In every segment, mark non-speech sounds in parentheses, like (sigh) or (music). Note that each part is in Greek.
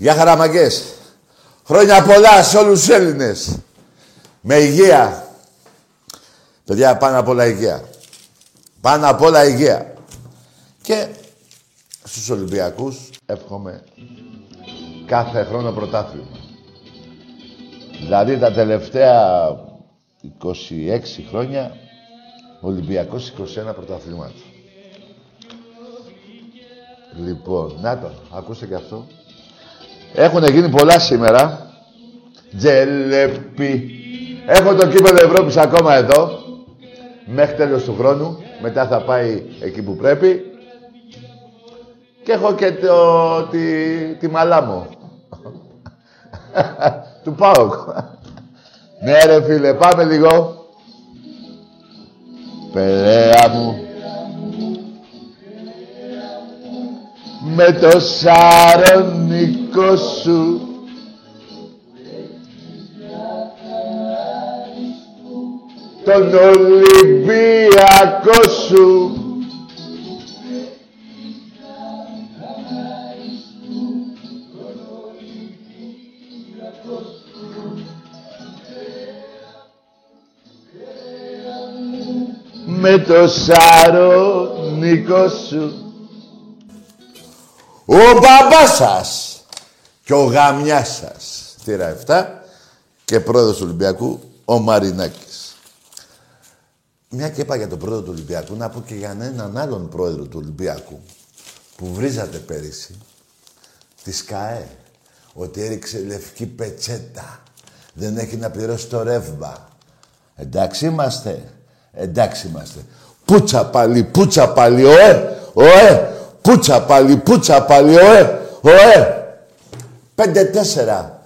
Γεια χαραμαγκές. Χρόνια πολλά σε όλους τους Έλληνες. Με υγεία. Παιδιά, πάνω απ' όλα υγεία. Πάνω απ' όλα υγεία. Και στους Ολυμπιακούς εύχομαι κάθε χρόνο πρωτάθλημα. Δηλαδή τα τελευταία 26 χρόνια Ολυμπιακός 21 πρωταθλημάτων. Λοιπόν, να το, ακούστε και αυτό. Έχουν γίνει πολλά σήμερα. Τζελεπί. Έχω το κύπελο Ευρώπης ακόμα εδώ. Μέχρι τέλος του χρόνου. Μετά θα πάει εκεί που πρέπει. Και έχω και το, τη, τη μαλάμο. (laughs) του πάω. ναι ρε φίλε, πάμε λίγο. Περαία μου. Με το σαρονικό σου. Τον Ολυμπιακό σου. Με το σαρονικό σου ο μπαμπάς σας και ο γαμιάς σας. Θύρα 7 και πρόεδρος του Ολυμπιακού, ο Μαρινάκης. Μια και είπα για τον πρόεδρο του Ολυμπιακού, να πω και για έναν άλλον πρόεδρο του Ολυμπιακού που βρίζατε πέρυσι, της ΣΚΑΕ, ότι έριξε λευκή πετσέτα. Δεν έχει να πληρώσει το ρεύμα. Εντάξει είμαστε. Εντάξει είμαστε. Πούτσα πάλι, πούτσα πάλι, ωε, ωε, Πούτσα πάλι, πούτσα πάλι, ωε, ωε. Πέντε-τέσσερα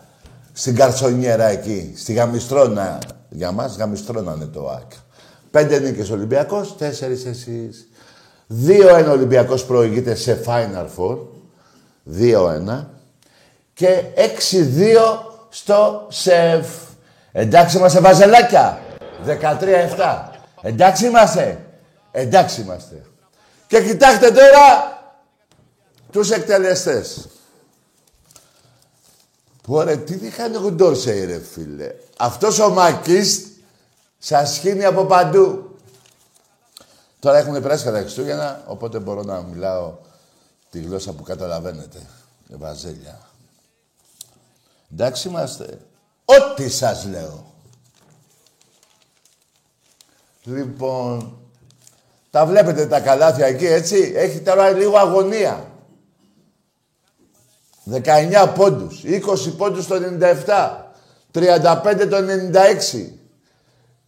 στην Καρσονιέρα εκεί, στη Γαμιστρώνα. Για μας Γαμιστρώνα είναι το ΆΚ. Πέντε νίκες Ολυμπιακός, τέσσερις εσείς. Δύο-ένα Ολυμπιακός προηγείται σε Final Four. Δύο-ένα. Και έξι-δύο στο ΣΕΦ. Εντάξει είμαστε βαζελάκια. 13-7. Εντάξει είμαστε. Εντάξει είμαστε. Και κοιτάξτε τώρα τους εκτελεστές. Που ρε, τι είχαν ο Ντόρσεϊ ρε φίλε. Αυτός ο Μακής σας σχήνει από παντού. Τώρα έχουν περάσει κατά Χριστούγεννα, οπότε μπορώ να μιλάω τη γλώσσα που καταλαβαίνετε. Βαζέλια. Εντάξει είμαστε. Ό,τι σας λέω. Λοιπόν, τα βλέπετε τα καλάθια εκεί, έτσι. Έχει τώρα λίγο αγωνία. 19 πόντους, 20 πόντους το 97, 35 το 96.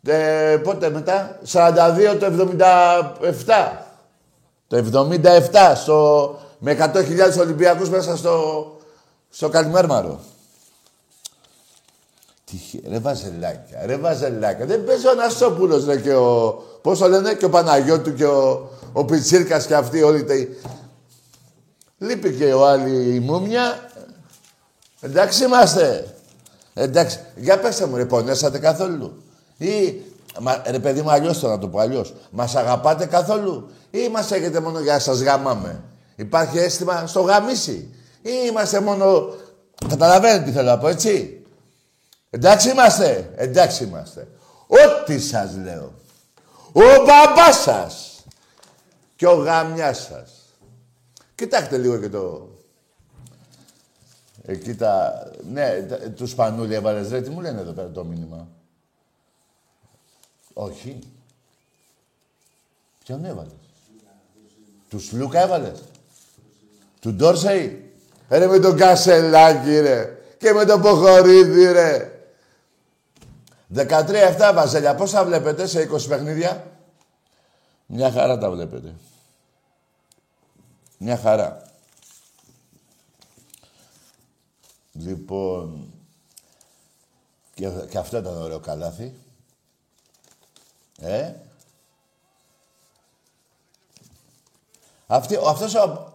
Ε, πότε μετά, 42 το 77. Το 77 στο, με 100.000 Ολυμπιακούς μέσα στο, στο Καλιμέρμαρο. Τι, ρε βαζελάκια, ρε βαζελάκια. Δεν παίζει ο Αναστόπουλος, ρε, και ο... Πώς το λένε, και ο Παναγιώτου και ο, ο Πιτσίρκας και αυτοί όλοι. Λείπει και ο άλλη η μούμια. Εντάξει είμαστε. Εντάξει. Για πέστε μου, ρε, πονέσατε καθόλου; Ή, μα, ρε παιδί μου, αλλιώς το να το πω αλλιώς. Μας αγαπάτε καθόλου; Ή μας έχετε μόνο για να σας γαμάμε; Υπάρχει αίσθημα στο γαμίσι; Ή είμαστε μόνο... Καταλαβαίνετε τι θέλω να πω, έτσι; Εντάξει είμαστε. Εντάξει είμαστε. Ό,τι σας λέω. Ο μπαμπάς σας. Και ο γαμιάς σας. Κοιτάξτε λίγο και το... Εκεί τα... Ναι, τους Σπανούλη έβαλες ρε, τι μου λένε εδώ πέρα το μήνυμα; Όχι. Ποιον έβαλες; Τους Σλούκα έβαλες; Του Ντόρσεϊ; Ρε με τον Κασελάκη ρε. Και με τον Ποχορίδη ρε. 13-7 Βαζέλια. Πώς τα βλέπετε σε 20 παιχνίδια; Μια χαρά τα βλέπετε. Μια χαρά. Λοιπόν, και, και αυτό ήταν ωραίο καλάθι. Ε. Αυτή, αυτός ο...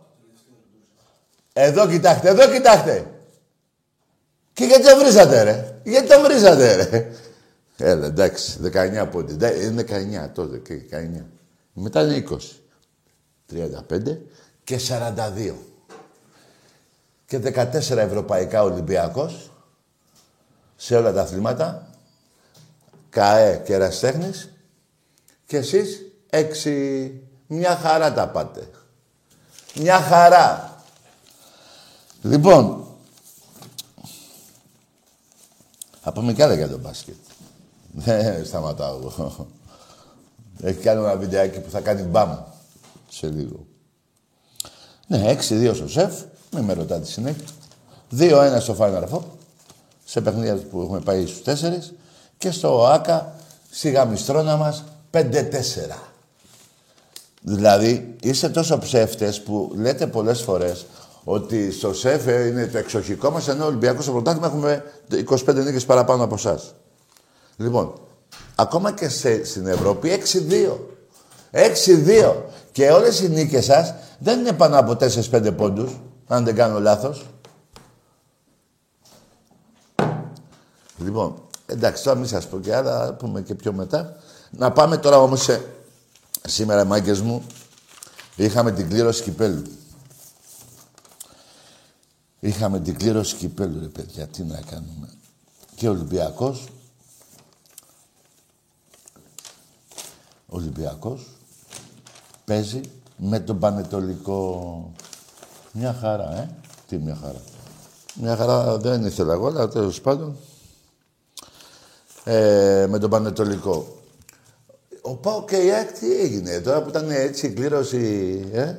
Εδώ κοιτάξτε, εδώ κοιτάξτε. Και γιατί το βρίζατε ρε; Γιατί το βρίζατε ρε; Έλα, εντάξει, 19 πόντι. Είναι 19 τότε και 19. Μετά είναι 20. 35 και 42. και 14 ευρωπαϊκά Ολυμπιακός σε όλα τα αθλήματα. ΚΑΕ και Ραστέχνης. Και εσείς έξι. Μια χαρά τα πάτε. Μια χαρά. Λοιπόν, θα πούμε κι άλλα για τον μπάσκετ. Δεν σταματάω εγώ. Έχει κάνει ένα βιντεάκι που θα κάνει μπαμ σε λίγο. Ναι, 6-2 στο σεφ. Μην με ρωτάτε συνέχεια. 2-1 στο Final Four. Σε παιχνίδια που έχουμε πάει στους 4. Και στο ΆΚΑ, στη γαμιστρώνα μας, 5-4. Δηλαδή, είστε τόσο ψεύτες που λέτε πολλές φορές ότι στο ΣΕΦ είναι το εξοχικό μας, ενώ Ολυμπιακός στο πρωτάθλημα έχουμε 25 νίκες παραπάνω από εσάς. Λοιπόν, ακόμα και σε, στην Ευρώπη 6-2. 6-2. Και όλες οι νίκες σας δεν είναι πάνω από 4-5 πόντους, αν δεν κάνω λάθος. Λοιπόν, εντάξει, τώρα μην σας πω και άλλα, πούμε και πιο μετά. Να πάμε τώρα όμως σε... Σήμερα, μάγκες μου, είχαμε την κλήρωση κυπέλου. Είχαμε την κλήρωση κυπέλου, ρε παιδιά, τι να κάνουμε. Και ο Ολυμπιακός, ο Ολυμπιακός παίζει με τον Πανετολικό. Μια χαρά, ε. Τι μια χαρά. Μια χαρά δεν ήθελα εγώ, αλλά τέλος πάντων. Ε, με τον Πανετολικό. Ο Πάο και η τι έγινε τώρα που ήταν έτσι η κλήρωση, ε.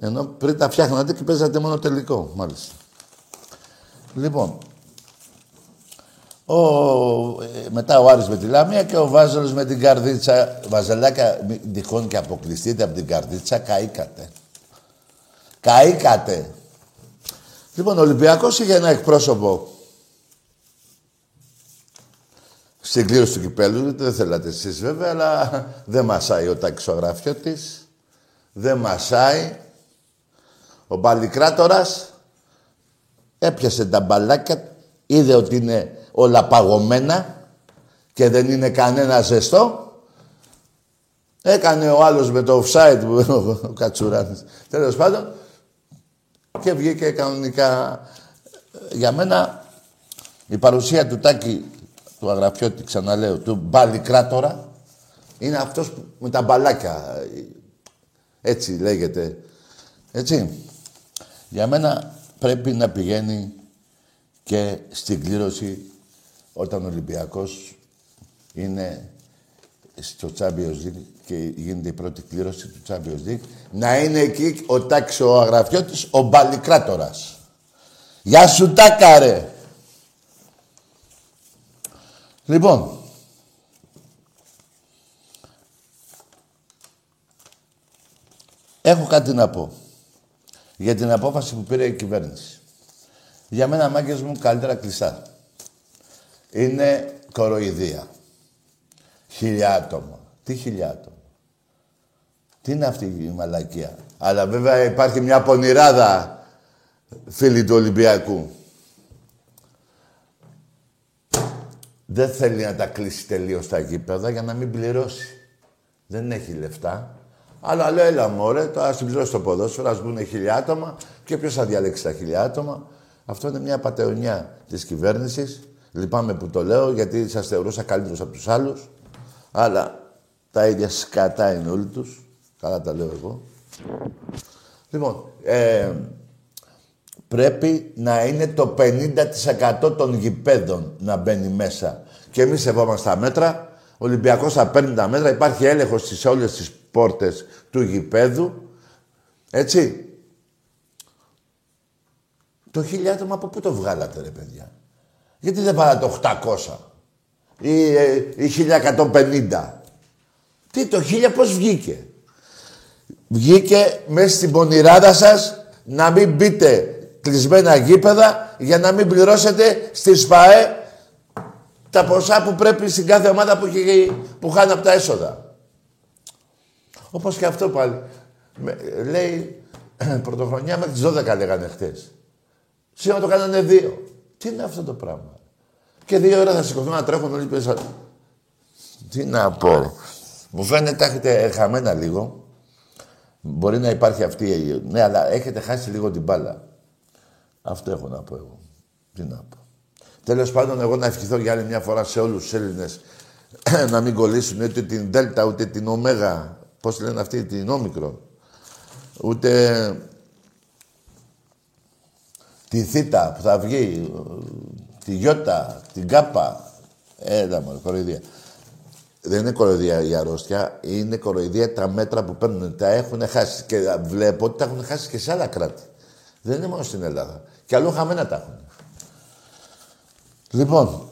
Ενώ πριν τα φτιάχνατε και παίζατε μόνο τελικό, μάλιστα. Λοιπόν, ο, ε, μετά ο Άρης με τη Λάμια και ο Βάζελος με την Καρδίτσα. Βαζελάκα, τυχόν και αποκλειστείτε από την Καρδίτσα, καήκατε. Καήκατε. Λοιπόν, ο Ολυμπιακός είχε ένα εκπρόσωπο στην κλήρωση του κυπέλου. Δεν θέλατε εσείς βέβαια, αλλά δεν μασάει ο ταξιογραφιό της. Δεν μασάει. Ο Μπαλικράτορας έπιασε τα μπαλάκια, είδε ότι είναι όλα παγωμένα και δεν είναι κανένα ζεστό. Έκανε ο άλλος με το offside, (laughs) ο Κατσουράνης. Τέλος πάντων, και βγήκε κανονικά. Για μένα, η παρουσία του Τάκη, του Αγραφιώτη, ξαναλέω, του Μπαλικράτορα, είναι αυτός που, με τα μπαλάκια. Έτσι λέγεται. Έτσι. Για μένα πρέπει να πηγαίνει και στην κλήρωση όταν ο Ολυμπιακός είναι στο Champions League και γίνεται η πρώτη κλήρωση του Champions League, να είναι εκεί ο Τάκης ο Αγραφιώτης, ο Μπαλικράτορας. Γεια σου Τάκα ρε! Λοιπόν, έχω κάτι να πω για την απόφαση που πήρε η κυβέρνηση. Για μένα, μάγκες μου, καλύτερα κλειστά. Είναι κοροϊδία. Χιλιά άτομα. Τι χιλιά άτομα. Τι είναι αυτή η μαλακία. Αλλά βέβαια υπάρχει μια πονηράδα, φίλοι του Ολυμπιακού. Δεν θέλει να τα κλείσει τελείως τα γήπεδα για να μην πληρώσει. Δεν έχει λεφτά. Αλλά λέω, έλα μωρέ, τώρα συμπληρώσει το ποδόσφαιρο, ας μπουν χιλιά άτομα και ποιος θα διαλέξει τα χιλιά άτομα. Αυτό είναι μια πατεωνιά της κυβέρνησης. Λυπάμαι που το λέω, γιατί σας θεωρούσα καλύτερους από τους άλλους. Αλλά τα ίδια σκατά είναι όλοι τους. Καλά τα λέω εγώ. Λοιπόν, ε, πρέπει να είναι το 50% των γηπέδων να μπαίνει μέσα. Και εμείς σεβόμαστε τα μέτρα. Ο Ολυμπιακός θα παίρνει τα μέτρα. Υπάρχει έλεγχος στις όλες τις πόρτες του γηπέδου. Έτσι. Το χιλιάτομα από πού το βγάλατε ρε παιδιά; Γιατί δεν πάρατε 800 ή, ή 1150. Τι το χίλια πώς βγήκε; Βγήκε μέσα στην πονηράδα σας να μην μπείτε κλεισμένα γήπεδα για να μην πληρώσετε στη ΣΠΑΕ τα ποσά που πρέπει στην κάθε ομάδα που, που χάνει από τα έσοδα. Όπως και αυτό πάλι. λέει (clears throat) πρωτοχρονιά μέχρι τις 12 λέγανε χτες. Σήμερα το κάνανε δύο. Τι είναι αυτό το πράγμα; Και δύο ώρα θα σηκωθούν να τρέχουν όλοι πίσω. Τι να πω. Μου φαίνεται τα έχετε χαμένα λίγο. Μπορεί να υπάρχει αυτή η... Ναι, αλλά έχετε χάσει λίγο την μπάλα. Αυτό έχω να πω εγώ. Τι να πω. Τέλος πάντων, εγώ να ευχηθώ για άλλη μια φορά σε όλους τους Έλληνες (clears throat) να μην κολλήσουν ούτε την Δέλτα, ούτε την Ωμέγα. Πώς λένε αυτή, την Όμικρο. Ούτε τη Θήτα που θα βγει, τη Γιώτα, την Κάπα. Έλα μόνο, κοροϊδία. Δεν είναι κοροϊδία η αρρώστια, είναι κοροϊδία τα μέτρα που παίρνουν. Τα έχουν χάσει και βλέπω ότι τα έχουν χάσει και σε άλλα κράτη. Δεν είναι μόνο στην Ελλάδα. Και αλλού χαμένα τα έχουν. Λοιπόν,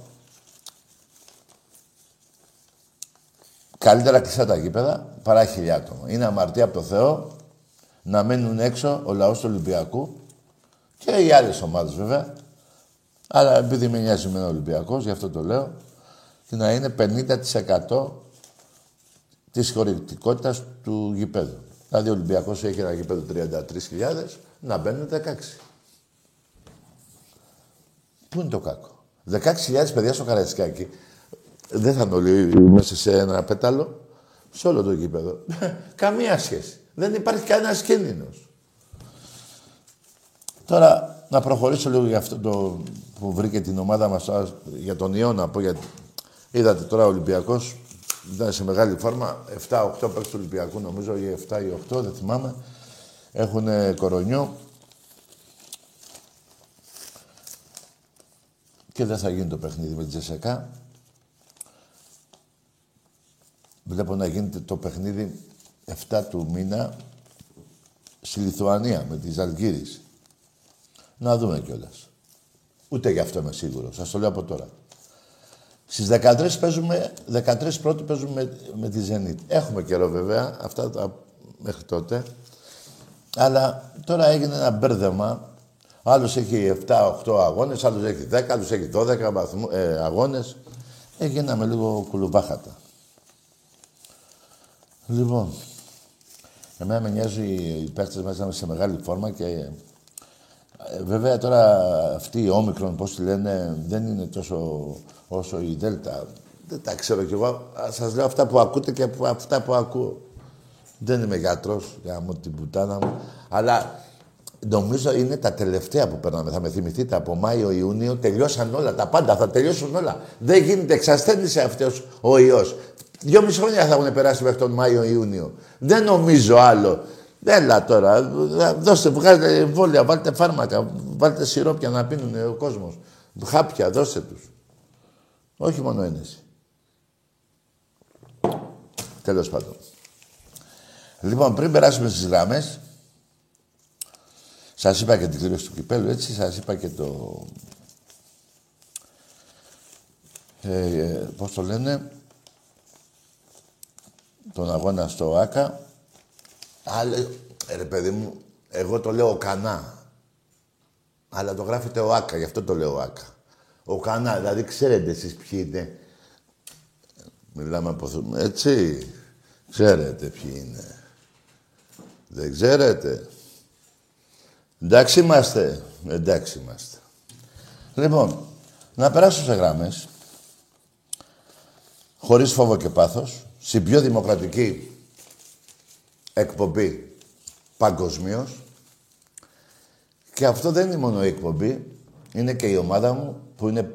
καλύτερα κλειστά τα γήπεδα παρά χιλιά άτομα. Είναι αμαρτία από το Θεό να μένουν έξω ο λαός του Ολυμπιακού και οι άλλες ομάδες βέβαια. Αλλά επειδή με νοιάζει με Ολυμπιακός, γι' αυτό το λέω, και να είναι 50% της χωρητικότητας του γηπέδου. Δηλαδή ο Ολυμπιακός έχει ένα γηπέδο 33.000, να μπαίνουν 16. Πού είναι το κακό; 16.000 παιδιά στο Καραϊσκάκι δεν θα είναι όλοι μέσα σε ένα πέταλο. Σε όλο το γήπεδο. (laughs) Καμία σχέση. Δεν υπάρχει κανένας κίνδυνος. Τώρα να προχωρήσω λίγο για αυτό το που βρήκε την ομάδα μας για τον Ιώνα. Πω, για... Είδατε τώρα ο Ολυμπιακός ήταν σε μεγάλη φόρμα. 7-8 παίκτες του Ολυμπιακού νομίζω ή 7 ή 8 δεν θυμάμαι. Έχουν κορονιό. Και δεν θα γίνει το παιχνίδι με τη Τζεσεκά. Βλέπω να γίνεται το παιχνίδι 7 του μήνα στη Λιθουανία με τη Ζαλγκύρης. Να δούμε κιόλας. Ούτε γι' αυτό είμαι σίγουρος. Σας το λέω από τώρα. Στις 13 παίζουμε, 13 πρώτοι παίζουμε με, με τη Zenit. Έχουμε καιρό βέβαια, αυτά τα, μέχρι τότε. Αλλά τώρα έγινε ένα μπέρδεμα. Άλλος έχει 7-8 αγώνες, άλλος έχει 10, άλλος έχει 12 βαθμού, ε, αγώνες. Έγιναμε λίγο κουλουμπάχατα. Λοιπόν, εμένα με νοιάζει οι παίχτες μας να σε μεγάλη φόρμα και ε, βέβαια τώρα αυτή η όμικρον, πώς τη λένε, δεν είναι τόσο όσο η Δέλτα. Δεν τα ξέρω κι εγώ. Σας λέω αυτά που ακούτε και αυτά που ακούω. Δεν είμαι γιατρός, για μου την πουτάνα μου. Αλλά νομίζω είναι τα τελευταία που περνάμε. Θα με θυμηθείτε από Μάιο-Ιούνιο. Τελειώσαν όλα. Τα πάντα θα τελειώσουν όλα. Δεν γίνεται. Εξασθένησε αυτός ο ιός. Δυο μισή χρόνια θα έχουν περάσει μέχρι τον Μάιο-Ιούνιο. Δεν νομίζω άλλο. Έλα τώρα, δώστε, βγάλετε εμβόλια, βάλτε φάρμακα, βάλτε σιρόπια να πίνουν ο κόσμος. Χάπια, δώστε τους. Όχι μόνο ένεση. Τέλος πάντων. Λοιπόν, πριν περάσουμε στις γράμμες, σας είπα και την κλήρωση του κυπέλου, έτσι, σας είπα και το... Ε, ε, πώς το λένε, τον αγώνα στο ΆΚΑ. Αλλά, ρε παιδί μου, εγώ το λέω ο Κανά. Αλλά το γράφετε ο ΆΚΑ, γι' αυτό το λέω ο ΆΚΑ. Ο Κανά, δηλαδή ξέρετε εσείς ποιοι είναι. Μιλάμε από... Έτσι. Ξέρετε ποιοι είναι. Δεν ξέρετε. Εντάξει είμαστε. Εντάξει είμαστε. Λοιπόν, να περάσω σε γράμμες. Χωρίς φόβο και πάθος στην πιο δημοκρατική εκπομπή παγκοσμίως. Και αυτό δεν είναι μόνο η εκπομπή, είναι και η ομάδα μου που είναι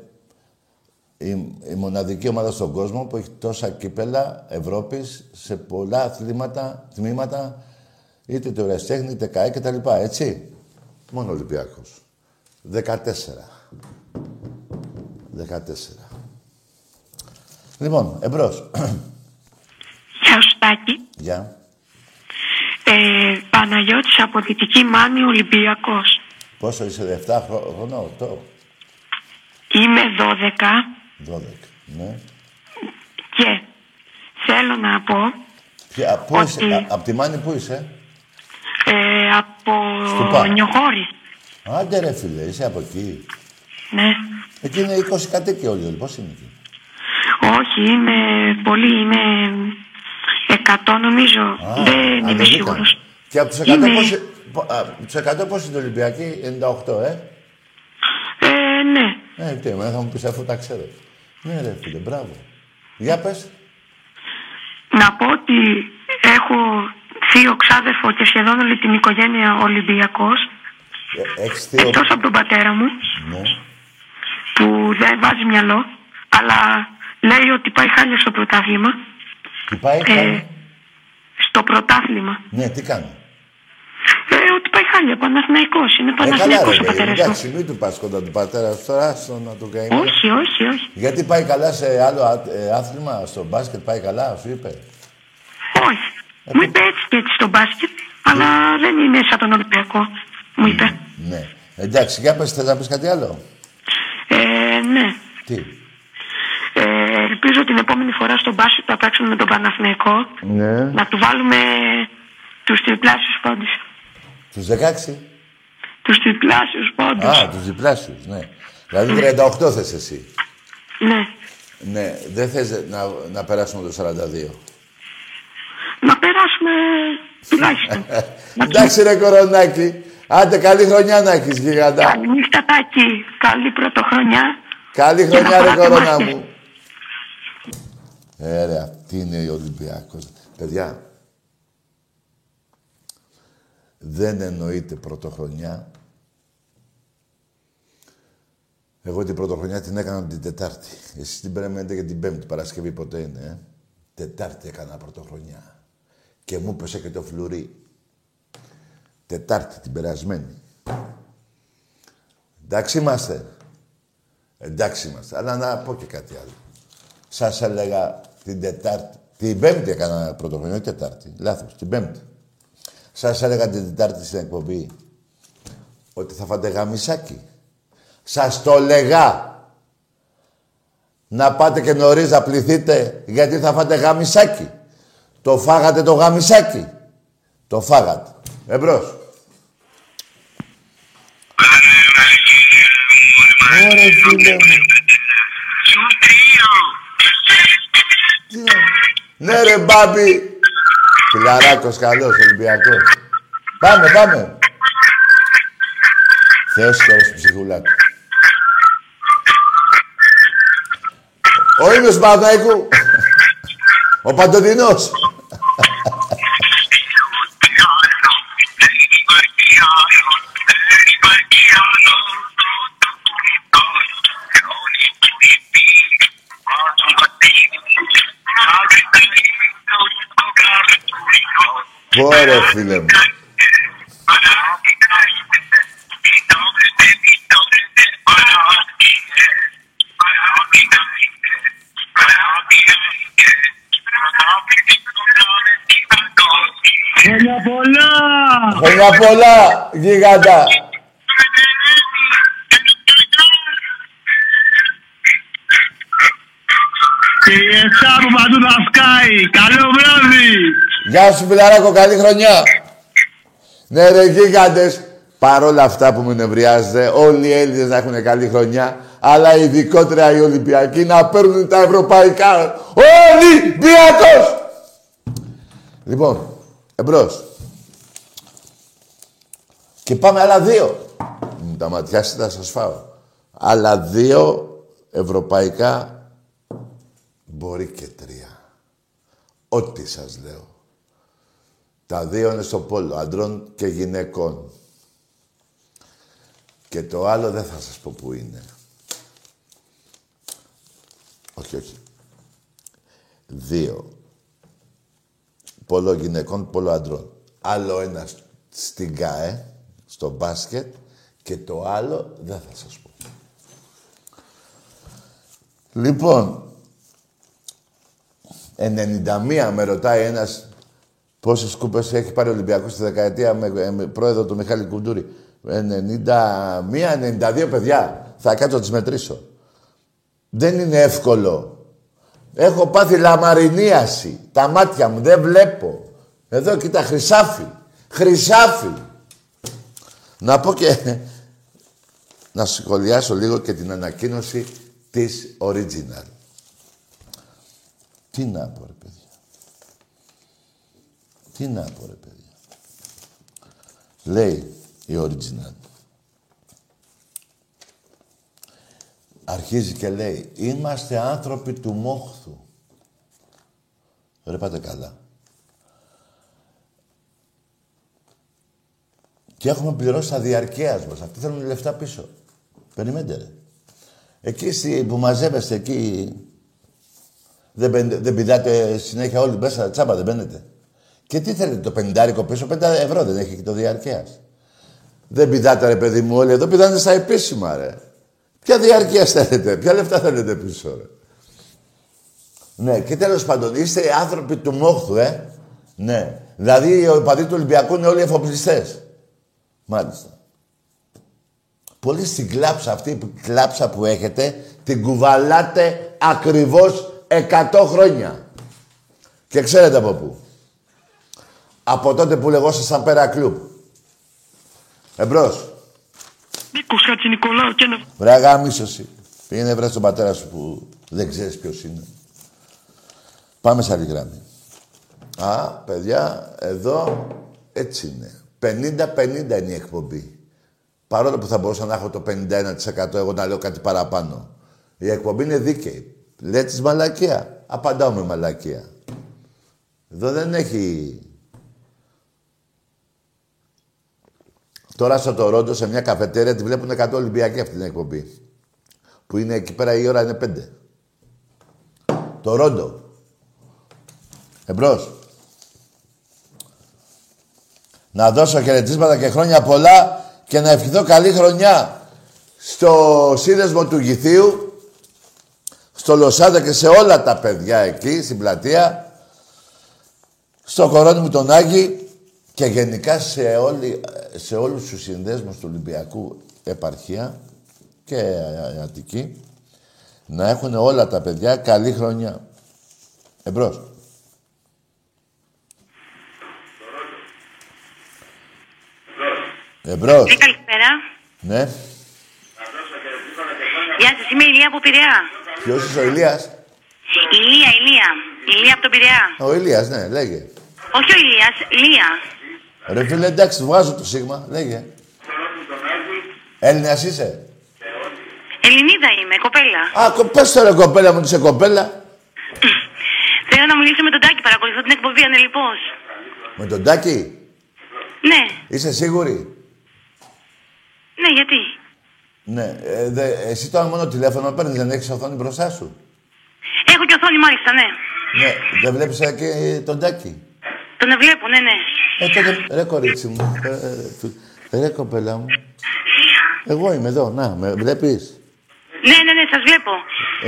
η, η μοναδική ομάδα στον κόσμο που έχει τόσα κύπελα Ευρώπης σε πολλά αθλήματα, τμήματα, είτε το εραστέχνη, είτε ΚΑΕ και τα λοιπά, έτσι. Μόνο Ολυμπιακός. 14. 14. Λοιπόν, εμπρός. Γεια σου Τάκη. Γεια. Ε, Παναγιώτης από Δυτική Μάνη Ολυμπιακός. Πόσο είσαι, 7 χρονών, 8. Είμαι 12. 12, ναι. Και θέλω να πω... Ποια, πού ότι... είσαι, από τη Μάνη πού είσαι; Ε, από Νιοχώρη. Άντε ρε φίλε, είσαι από εκεί. Ναι. Εκεί είναι 20 κατοίκοι όλοι, πώς είναι εκεί; Όχι, είναι πολύ, είναι 100 νομίζω. Α, δεν είμαι σίγουρος. Και από τους 100 είναι... πόσοι, τους 100 πόσοι είναι Ολυμπιακοί, 98, ε; Ε, ναι. Ε, τι, εμένα θα μου πεις αφού τα ξέρω. Ναι ρε φίλε, μπράβο. Για πες. Να πω ότι έχω θείο ξάδερφο και σχεδόν όλη την οικογένεια Ολυμπιακός. Ε, Έχεις θείο... Εκτός από τον πατέρα μου, Ναι. που δεν βάζει μυαλό, αλλά λέει ότι πάει χάλια στο πρωτάθλημα. Τι πάει, Ε, κάνει. στο πρωτάθλημα. Ναι, τι κάνει; Ε, ότι πάει χάλια, Παναθηναϊκός. Είναι Ε, καλά, Παναθηναϊκός ρε, ο παιδί, πατέρας του. εντάξει, μην του πας κοντά του πατέρα σου τώρα, στο να του κάνει. Όχι, όχι, όχι. Γιατί πάει καλά σε άλλο α- ε, άθλημα, στο μπάσκετ πάει καλά, σου είπε; Όχι. Μου είπε έτσι και έτσι στο μπάσκετ, αλλά δεν είναι σαν τον Ολυμπιακό. Μου είπε. Ναι. Εντάξει, για πες, θες να πεις κάτι άλλο; Ε, ναι. Τι; Ε, ελπίζω την επόμενη φορά στο μπάσκετ που θα παίξουμε με τον Παναθηναϊκό Ναι. να του βάλουμε τους τριπλάσιους πόντους. Τους 16. Τους τριπλάσιους πόντους. Α, τους διπλάσιους, ναι. Δηλαδή 38 θες εσύ. Ναι. Ναι, δεν θες να, να περάσουμε το 42. Να περάσουμε τουλάχιστον. Να (laughs) Εντάξει ρε κορονάκι. Άντε καλή χρονιά να έχεις γιγαντά. Καληνύχτα Τάκη. Καλή πρωτοχρονιά. Καλή Και να χρονιά ρε χαράτε κορώνα μάχες. μου. Ε, ρε, αυτή είναι ο Ολυμπιακός. Παιδιά, δεν εννοείται πρωτοχρονιά. Εγώ την πρωτοχρονιά την έκανα την Τετάρτη. Εσείς την περιμένετε για την Πέμπτη. Παρασκευή ποτέ είναι, ε. Τετάρτη έκανα πρωτοχρονιά. Και μου έπεσε και το φλουρί. Τετάρτη την περασμένη. Εντάξει είμαστε. Εντάξει είμαστε. Αλλά να πω και κάτι άλλο. Σας έλεγα την Τετάρτη. Την Πέμπτη έκανα πρωτοχρονιά, όχι Τετάρτη. Λάθος, την Πέμπτη. Σας έλεγα την Τετάρτη στην εκπομπή ότι θα φάτε γαμισάκι. Σας το λέγα. Να πάτε και νωρίς να πληθείτε γιατί θα φάτε γαμισάκι. Το φάγατε το γαμισάκι. Το φάγατε. Εμπρός. Ωραία, φίλε μου. Ναι ρε μπάμπι. Φιλαράκος καλός, Ολυμπιακός. Πάμε, πάμε. Θεός τώρα στην ψυχούλα του. Ο ίδιος Παναθηναϊκού. Ο Παντοδινός. Ωραία, φίλε μου. Χρόνια πολλά! Χρόνια πολλά, γίγαντα. Και η εφτά από παντού θα σκάει. Καλό βράδυ! Γεια σου, φιλαράκο, καλή χρονιά. Ναι, ρε, γίγαντες. Παρόλα αυτά που με νευριάζετε, όλοι οι Έλληνες να έχουν καλή χρονιά, αλλά ειδικότερα οι Ολυμπιακοί να παίρνουν τα ευρωπαϊκά. Ολυμπιακός! Λοιπόν, εμπρός. Και πάμε άλλα δύο. Μου τα ματιάσετε, θα σας φάω. Άλλα δύο ευρωπαϊκά, μπορεί και τρία. Ό,τι σας λέω. Τα δύο είναι στο πόλο, αντρών και γυναικών. Και το άλλο δεν θα σας πω που είναι. Όχι, όχι. Δύο. Πόλο γυναικών, πόλο αντρών. Άλλο ένα στην ΚΑΕ, στο μπάσκετ, και το άλλο δεν θα σας πω. Λοιπόν, 91 με ρωτάει ένας πόσες κούπες έχει πάρει ο Ολυμπιακός στη δεκαετία με, με πρόεδρο του Μιχάλη Κουντούρη; 91, 92 παιδιά. Θα κάτσω να τις μετρήσω. Δεν είναι εύκολο. Έχω πάθει λαμαρινίαση. Τα μάτια μου δεν βλέπω. Εδώ κοίτα χρυσάφι. Χρυσάφι. Να πω και... να σχολιάσω λίγο και την ανακοίνωση της Original. Τι να πω ρε παιδιά. Τι να πω ρε παιδιά. Λέει η Original. Αρχίζει και λέει, είμαστε άνθρωποι του μόχθου. Ρε πάτε καλά. Και έχουμε πληρώσει τα διαρκείας μας. Αυτοί θέλουν λεφτά πίσω. Περιμένετε ρε. Εκεί που μαζεύεστε εκεί, δεν, δεν πηδάτε συνέχεια όλοι μέσα, τσάμπα δεν μπαίνετε. Και τι θέλετε, το πεντάρικο πίσω, πέντε ευρώ δεν έχει και το διαρκείας. Δεν πηδάτε ρε παιδί μου όλοι εδώ, πηδάνε στα επίσημα ρε. Ποια διαρκεία θέλετε, ποια λεφτά θέλετε πίσω ρε. Ναι, και τέλος πάντων, είστε άνθρωποι του μόχθου, ε. Ναι. Δηλαδή, οι οπαδοί του Ολυμπιακού είναι όλοι εφοπλιστές. Μάλιστα. Πολύ στην κλάψα αυτή, που κλάψα που έχετε, την κουβαλάτε ακριβώς 100 χρόνια. Και ξέρετε από πού. Από τότε που λεγόσασταν Pera Club. Εμπρός. Νίκος Χατζηνικολάου και ένα... Βρε γαμήσου εσύ. Πήγαινε βρε στον πατέρα σου που δεν ξέρεις ποιος είναι. Πάμε σε άλλη γραμμή. Α, παιδιά, εδώ έτσι είναι. 50-50 είναι η εκπομπή. Παρόλο που θα μπορούσα να έχω το 51% εγώ να λέω κάτι παραπάνω. Η εκπομπή είναι δίκαιη. Λέτε μαλακία. Απαντάω με μαλακία. Εδώ δεν έχει... Τώρα στο Τορόντο, σε μια καφετέρια, τη βλέπουν 100 Ολυμπιακοί αυτή την εκπομπή. Που είναι εκεί πέρα η ώρα είναι 5. Τορόντο. Εμπρός. Να δώσω χαιρετίσματα και χρόνια πολλά και να ευχηθώ καλή χρονιά στο σύνδεσμο του Γηθίου, στο Λοσάντα και σε όλα τα παιδιά εκεί, στην πλατεία, στο κορώνι μου τον Άγη και γενικά σε, όλη, σε όλους τους συνδέσμους του Ολυμπιακού επαρχία και Αττική, να έχουν όλα τα παιδιά καλή χρονιά. Εμπρός. Εμπρός. Ναι, καλησπέρα. Ναι. Γεια σας, είμαι η Ηλία από Πειραιά. Ποιος είσαι ο Ηλίας; Ηλία, Ηλία. Ηλία από τον Πειραιά. Ο Ηλίας, ναι, λέγε. Όχι ο Ηλίας, Ηλία. Ρε φίλε, εντάξει, βγάζω το σίγμα, λέγε. Έλληνας είσαι; Ελληνίδα είμαι, κοπέλα. Α, κο- πες τώρα κοπέλα μου, είσαι κοπέλα. Θέλω να μιλήσω με τον Τάκη, παρακολουθώ την εκπομπή ανελειπώς. Με τον Τάκη; Ναι, Είσαι σίγουρη; ναι, γιατί; Ναι. Ε, δε, εσύ τώρα μόνο τηλέφωνο παίρνεις, δεν έχεις οθόνη μπροστά σου; Έχω και οθόνη μάλιστα, ναι. Ναι, δεν βλέπεις ε, και τον Τάκη; Τον βλέπω, ναι, ναι. Ε, τότε, ρε κορίτσι μου. Ε, ε, του- ρε κοπέλα μου. Εγώ είμαι εδώ, να, με βλέπεις; Ναι, ναι, ναι, σας βλέπω.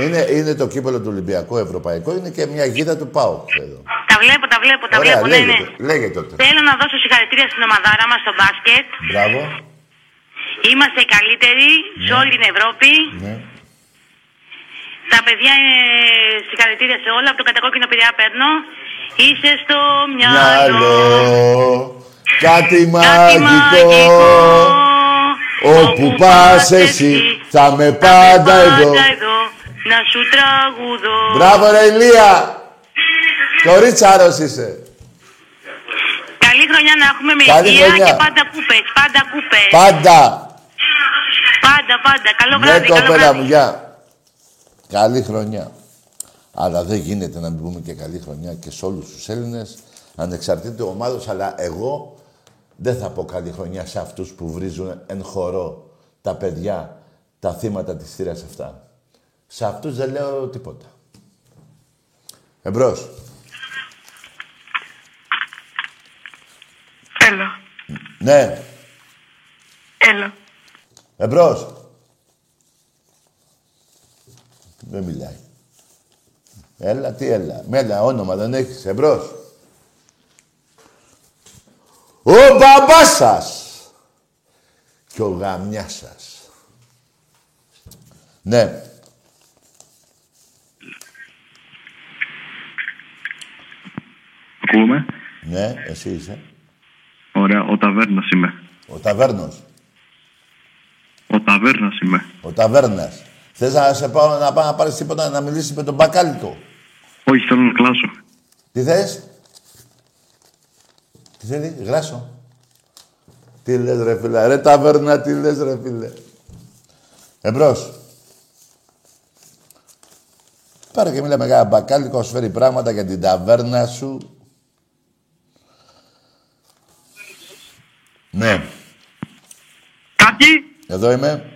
Είναι, είναι το κύπελο του Ολυμπιακού Ευρωπαϊκό, είναι και μια γίδα του ΠΑΟ εδώ. Τα βλέπω, τα βλέπω, τα Ωραία, βλέπω, ναι, λέγε, ναι. το- λέγε τότε. Θέλω να δώσω συγχαρητήρια στην ομαδάρα μας στο μπάσκετ. Μπράβο. Είμαστε οι καλύτεροι σε όλη την Ευρώπη. Ναι. Τα παιδιά είναι συγχαρητήρια σε όλα. Από το κατακόκκινο πειραιά παίρνω. Είσαι στο μυαλό. Μυαλό, κάτι Κάτι μαγικό. Όπου πας εσύ, θα με πάντα εδώ. Να σου τραγουδώ. Μπράβο ρε Ηλία. Κορίτσαρος είσαι. Καλή χρονιά να έχουμε με Καλή υγεία χρονιά. και πάντα κούπες. Πάντα κούπες. Πάντα. Πάντα, πάντα. Καλό Ναι, βράδυ, καλό κοπέλα βράδυ. μου, γεια. Καλή χρονιά. Αλλά δεν γίνεται να μην πούμε και καλή χρονιά και σε όλους τους Έλληνες, ανεξαρτήτως ομάδος, αλλά εγώ δεν θα πω καλή χρονιά σε αυτούς που βρίζουν εν χορό τα παιδιά, τα θύματα της θύρας αυτά. Σε αυτούς δεν λέω τίποτα. Εμπρός. Έλα. Ναι. Έλα. Εμπρός. Δεν μιλάει. Έλα, τι έλα. Μέλα, όνομα δεν έχεις. Εμπρός. Ο μπαμπάς σας. Και ο γαμιάς σας. Ναι. Ακούμε. Ναι, εσύ είσαι. Ωραία, ο Ταβέρνας είμαι. Ο Ταβέρνος. Ο Ταβέρνας είμαι. Ο Ταβέρνας. Θες να σε πάω να πάω να πάρεις τίποτα να μιλήσεις με τον Μπακάλικο. Όχι, θέλω να κλάσω. Τι θες; Τι θέλεις, γράσο. Τι λες ρε φίλε, ρε ταβέρνα, τι λες ρε φίλε. Εμπρός. Πάρε και μίλα με κανένα μπακάλικο, σου φέρει πράγματα για την ταβέρνα σου. Ναι. Άκη, Εδώ είμαι.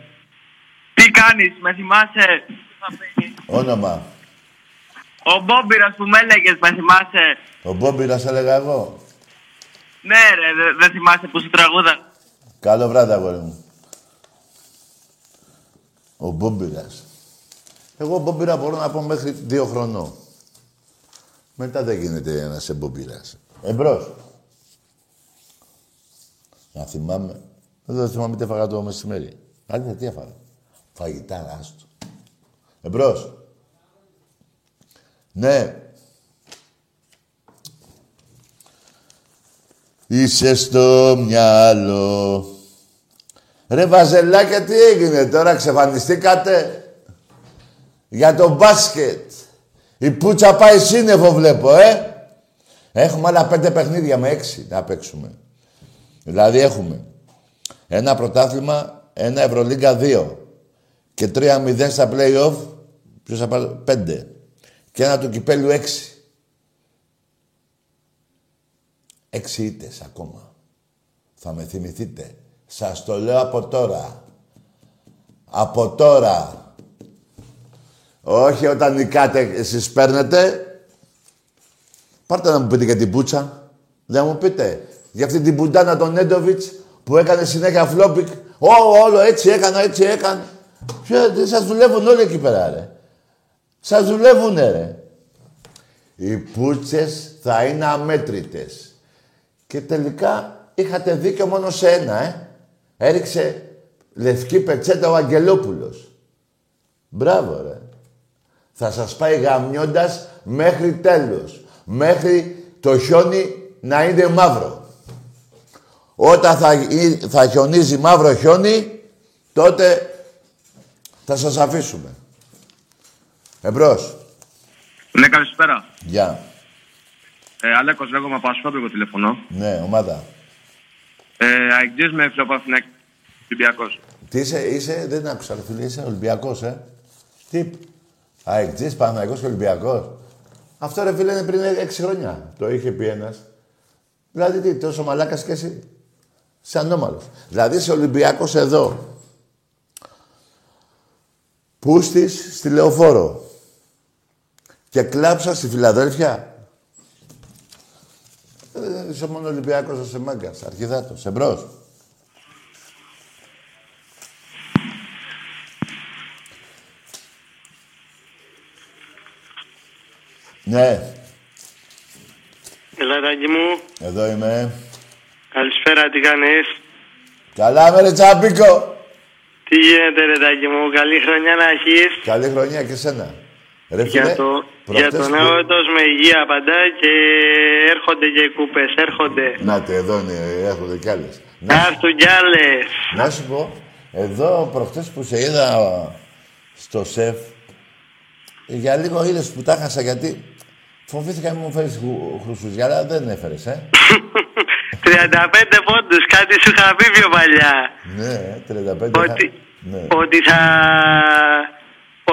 τι κάνεις, με θυμάσαι; Όνομα. Ο Μπόμπυρας που με έλεγες, με θυμάσαι; Ο Μπόμπιρας έλεγα εγώ. Ναι ρε, δε- δεν θυμάσαι που σου τραγούδα. Καλό βράδυ, αγόρι μου. Ο Μπόμπιρας. Εγώ Μπόμπιρα μπορώ να πω μέχρι δύο χρονών. Μετά δεν γίνεται να σε Μπόμπιρας. Εμπρός. Να θυμάμαι. Δεν θυμάμαι τι έφαγα το μεσημέρι. Αλήθεια, τι έφαγα. Φαγητά, άστο. Εμπρός. Ναι. Είσαι στο μυαλό. Ρε Βαζελάκια, τι έγινε τώρα, ξεφανιστήκατε; Για το μπάσκετ. Η πουτσα πάει σύννεφο βλέπω, ε. Έχουμε άλλα πέντε παιχνίδια με έξι να παίξουμε. Δηλαδή έχουμε ένα πρωτάθλημα, ένα Ευρωλίγκα 2 και 3-0 στα play-off, ποιος θα πάρει, πέντε. Και ένα του κυπέλου έξι. Έξι ήττες ακόμα. Θα με θυμηθείτε. Σας το λέω από τώρα. Από τώρα. Όχι όταν νικάτε εσείς παίρνετε. Πάρτε να μου πείτε και την πουτσα. Δεν μου πείτε. Για αυτή την πουτάνα τον Νέντοβιτς που έκανε συνέχεια flopping. Ω, όλο έτσι έκανα, έτσι έκανα. Ποιο, δεν σας δουλεύουν όλοι εκεί πέρα, ρε. Σας δουλεύουνε, ρε. Οι πούτσες θα είναι αμέτρητες. Και τελικά είχατε δίκιο μόνο σε ένα, ε. Έριξε λευκή πετσέτα ο Αγγελόπουλος. Μπράβο, ρε. Θα σας πάει γαμιώντας μέχρι τέλος. Μέχρι το χιόνι να είναι μαύρο. Όταν θα, γι- θα χιονίζει μαύρο χιόνι, τότε θα σας αφήσουμε. Εμπρός. Ναι, καλησπέρα. Γεια. Ε, Αλέκος λέγομαι από Ασπρόπικο τηλεφωνώ. Ναι, ομάδα. Ε, Αιγτζής με Φιλοπαθηνακ. Ολυμπιακός. Τι είσαι, είσαι, δεν άκουσα, ρε φίλε, είσαι Ολυμπιακός, ε. Τι, αεκτζής, Παναθηναϊκός και Ολυμπιακός. Αυτό ρε φίλε είναι πριν έξι χρόνια. Το είχε πει ένας. Δηλαδή τι, τόσο μαλάκας και εσύ. Σε ανώμαλος. Δηλαδή είσαι Ολυμπιακός εδώ. Πούστης στη Λεωφόρο. Και κλάψα στη Φιλαδέλφια. Ε, είσαι μόνο Ολυμπιακός, είσαι μάγκας. Αρχιδάτος. Εμπρός. Ναι, Ελατάκι μου, εδώ είμαι. καλησπέρα, τι κάνεις; Καλά με ρε Τσαμπίκο. Τι γίνεται ρε τάκι μου, καλή χρονιά να έχεις. Καλή χρονιά και σένα. Ρε φίλε, Για, το, για προχτές το που- νέο έτος με υγεία παντά και έρχονται και οι κούπες, έρχονται. Νάτε, εδώ είναι, έρχονται κι άλλες. Να Να, έρθουν κι άλλες. να σου πω, εδώ προχτές που σε είδα στο σεφ, για λίγο είδες που τα χάσα γιατί φοβήθηκα μην μου φέρεις χου- χρυσούζια, αλλά δεν έφερες, ε. (laughs) 35 πόντους, κάτι σου είχα πει πιο παλιά. ναι, 35. Ότι, Ναι. ότι θα...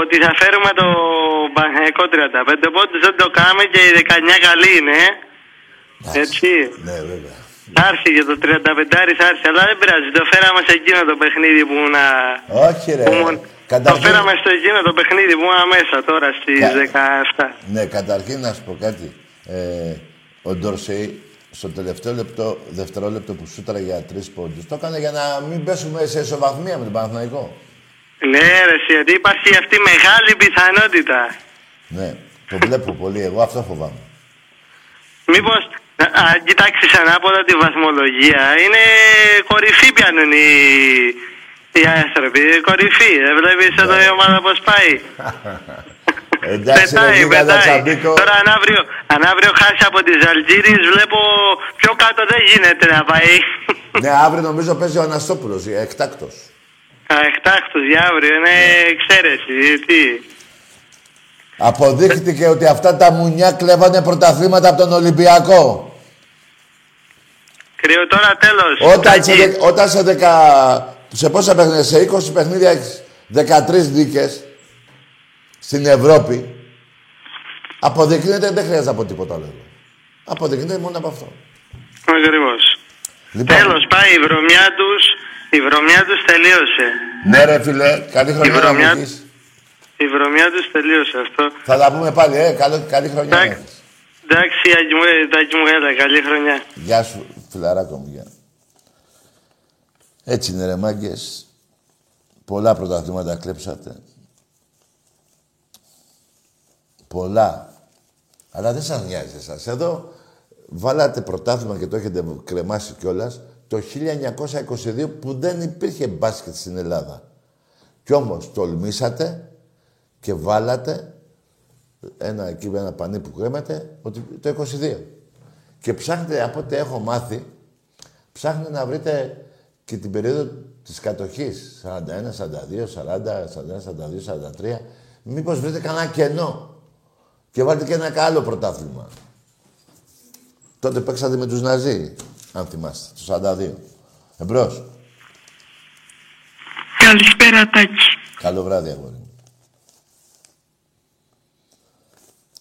Ότι θα φέρουμε το Παναγικό 35 πόντους, δεν το κάνουμε και η 19 καλή είναι. ε. Έτσι. Ναι, βέβαια. Θα έρθει και το 35 θα έρθει, αλλά δεν πειράζει. Το φέραμε σε εκείνο το παιχνίδι που ήμουν. Όχι ρε. Που ήμουν... Το Καταρχήν- φέραμε στο εκείνο το παιχνίδι που ήμουν μέσα τώρα στις Κα- 17. Ναι, καταρχήν να σου πω κάτι. Ε, ο Ντορσέη στο τελευταίο λεπτό, δευτερόλεπτο που σούτρα για τρεις πόντους, το έκανε για να μην πέσουμε σε ισοβαθμία με τον Παναθηναϊκό. Ναι, ρε, εσύ, γιατί υπάρχει αυτή η μεγάλη πιθανότητα. Ναι, το βλέπω πολύ. Εγώ αυτό φοβάμαι. Μήπως, αν κοιτάξεις ανάποδα τη βαθμολογία, είναι κορυφή πιάνουν οι, οι άνθρωποι. Κορυφή. Δεν βλέπεις εδώ η ομάδα πώς πάει. (laughs) Εντάξει, ρε πετάει, Νίκα πετάει. Τσαμπίκο. Τώρα αν αύριο, αν αύριο χάσει από τις Αλγύριες, βλέπω πιο κάτω δεν γίνεται να πάει. ναι, αύριο νομίζω παίζει ο Αναστόπουλος, εκτάκτος. Εκτάκτος για αύριο, είναι εξαίρεση. Τι. Αποδείχτηκε ότι αυτά τα μουνιά κλέβανε πρωταθλήματα από τον Ολυμπιακό. Κρύο τώρα τέλος. Όταν σε, Τάκη. δε- όταν σε, δεκα, σε πόσα παιχνίδια, σε 20 παιχνίδια έχεις 13 νίκες στην Ευρώπη, αποδεικνύεται, δεν χρειάζεται από τίποτα άλλο. Αποδεικνύεται μόνο από αυτό. Ακριβώς. Λοιπόν, Τέλος, πάει η βρωμιά τους Η βρωμιά τους τελείωσε. Ναι ρε φίλε, καλή χρονιά να βρωμιά- μου έχεις. Η βρωμιά τους τελείωσε αυτό. Θα τα πούμε πάλι, ε, καλό, καλή χρονιά να Εντάξει. έχεις. Εντάξει, Άκη μου, ε, Τάκη μου, έλα, καλή χρονιά. Γεια σου, φιλαράκο μου, γεια. Έτσι είναι ρε μάγκες. Πολλά πρωταθλήματα κλέψατε. Πολλά. Αλλά δεν σας νοιάζει εσάς. Εδώ βάλατε πρωτάθλημα και το έχετε κρεμάσει κιόλας το 1922 που δεν υπήρχε μπάσκετ στην Ελλάδα. Κι όμως τολμήσατε και βάλατε ένα εκεί με ένα πανί που κρέματε ότι το 22. Και ψάχνετε, από ό,τι έχω μάθει, ψάχνετε να βρείτε και την περίοδο της κατοχής. 41, 42, 40, 41, 42, 43. Μήπως βρείτε κανένα κενό. Και βάλτε και ένα άλλο πρωτάθλημα. Τότε παίξατε με τους Ναζί, αν θυμάστε, το 42. Εμπρός. Καλησπέρα Τάκη. Καλό βράδυ, αγόρι μου.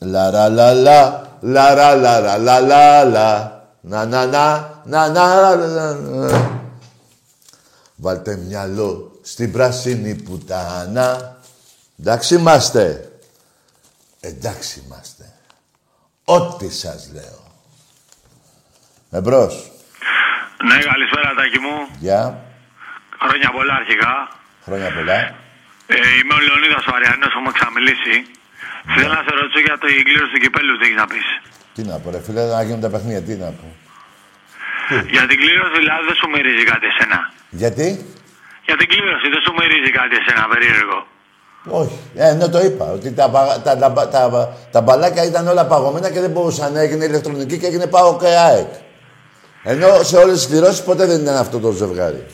Λαρα λα λα, λαρα λαρα λα λα λα. Να να να, να να να να. Βάλτε μυαλό στην πράσινη πουτάνα. Εντάξει είμαστε. Εντάξει είμαστε. Ό,τι σας λέω. Εμπρός. Ναι, καλησπέρα Τάκη μου. Γεια. Χρόνια πολλά αρχικά. Χρόνια πολλά. Ε, είμαι ο Λεωνίδας Βαριανός, έχουμε ξαμιλήσει. Θέλω να σε ρωτήσω για το κλήρωση του κυπέλου, τι έχεις να πεις; Τι να πω ρε φίλε, να γίνουν τα παιχνίδια, τι να πω. Για την κλήρωση δηλαδή δεν σου μυρίζει κάτι εσένα; Γιατί; Για την κλήρωση δεν σου μυρίζει κάτι εσένα περίεργο; Όχι. Ε, ενώ το είπα, ότι τα, πα- τα, τα, τα, τα μπαλάκια ήταν όλα παγωμένα και δεν μπορούσαν να έγινε ηλεκτρονική και έγινε πάω και ΑΕΚ. Ενώ σε όλες τις κληρώσεις ποτέ δεν ήταν αυτό το ζευγάρι.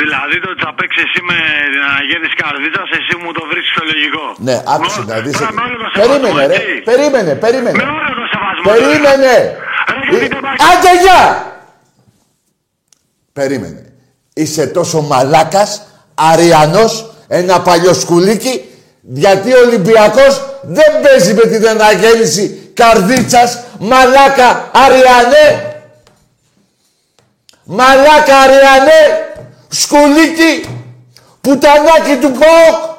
Δηλαδή το ότι θα παίξει εσύ με την αναγέννηση καρδίτσα, εσύ μου το βρίσκεις στο λογικό. Ναι, άκουσε Με- να δεις. Τώρα με όλο το σεβασμό, Περίμενε ρε, έτσι. περίμενε, περίμενε. Με όλο το σεβασμό. Περίμενε! Ρε, γιατί Ε, δεν πάει- Άντε γεια! Περίμενε. Είσαι τόσο μαλάκας, αριανός, ένα παλιό σκουλίκι, γιατί ο Ολυμπιακός δεν παίζει με την αναγέννηση καρδίτσας, μαλάκα, αριανέ. Μαλάκα, αριανέ, σκουλίκι, πουτανάκι του ΠΟΚ.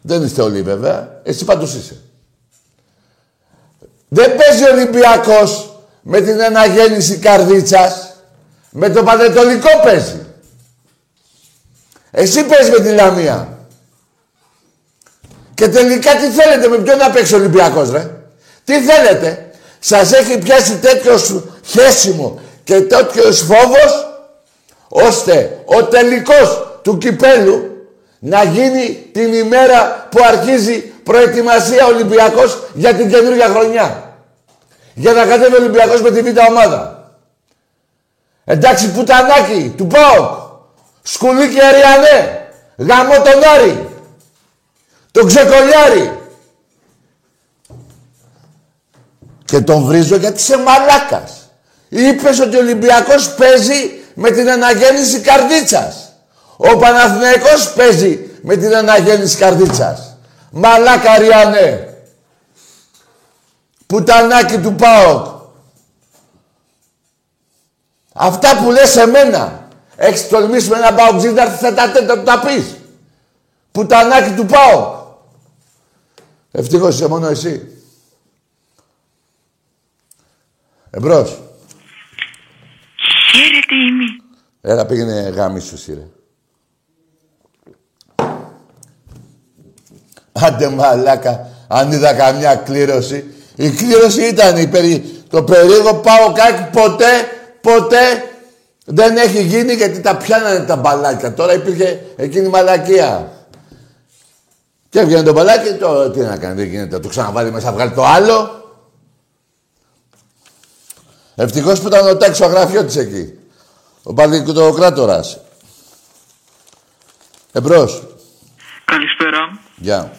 Δεν είστε όλοι βέβαια, εσύ πάντως είσαι. Δεν παίζει ο Ολυμπιακός με την αναγέννηση καρδίτσας. Με το Πανετολικό παίζει. Εσύ παίζεις με την Λαμία. Και τελικά τι θέλετε, με ποιον να παίξει ο Ολυμπιακός, ρε; Τι θέλετε; Σας έχει πιάσει τέτοιο σου χέσιμο και τέτοιος φόβος, ώστε ο τελικός του κυπέλου να γίνει την ημέρα που αρχίζει προετοιμασία Ολυμπιακός για την καινούργια χρονιά. Για να κατέβει ο Ολυμπιακός με τη β' ομάδα. Εντάξει πουτανάκι του ΠΑΟΚ. Σκουλίκι Αριανέ. Γαμώ τον Άρη. Τον ξεκολιάρη. Και τον βρίζω γιατί είσαι μαλάκας. Είπες ότι ο Ολυμπιακός παίζει με την αναγέννηση καρδίτσας. Ο Παναθηναϊκός παίζει με την αναγέννηση καρδίτσας. Μαλάκα Αριανέ. Πουτανάκι του ΠΑΟΚ. Αυτά που λες εμένα. Έχεις τολμήσει με ένα ΠΑΟΚ να έρθει στα τέτα του τα πεις. Πουτανάκι του ΠΑΟΚ. Ευτυχώς είσαι μόνο εσύ. Εμπρός. Χαίρετε ημί. Έλα πήγαινε γάμι σου σύρε. Άντε μαλάκα, αν είδα καμιά κλήρωση. Η κλήρωση ήταν η περί... το περίεργο πάω κάκι ποτέ, ποτέ δεν έχει γίνει γιατί τα πιάνανε τα μπαλάκια. Τώρα υπήρχε εκείνη η μαλακία. Και έβγαινε το μπαλάκι, το, τι να κάνει, δεν γίνεται. Το ξαναβάλει μέσα, βγάλει το άλλο. Ευτυχώς που ήταν ο τάξο γραφείο της εκεί. Ο Παδικοτοκράτορας. Εμπρός. Καλησπέρα. Γεια.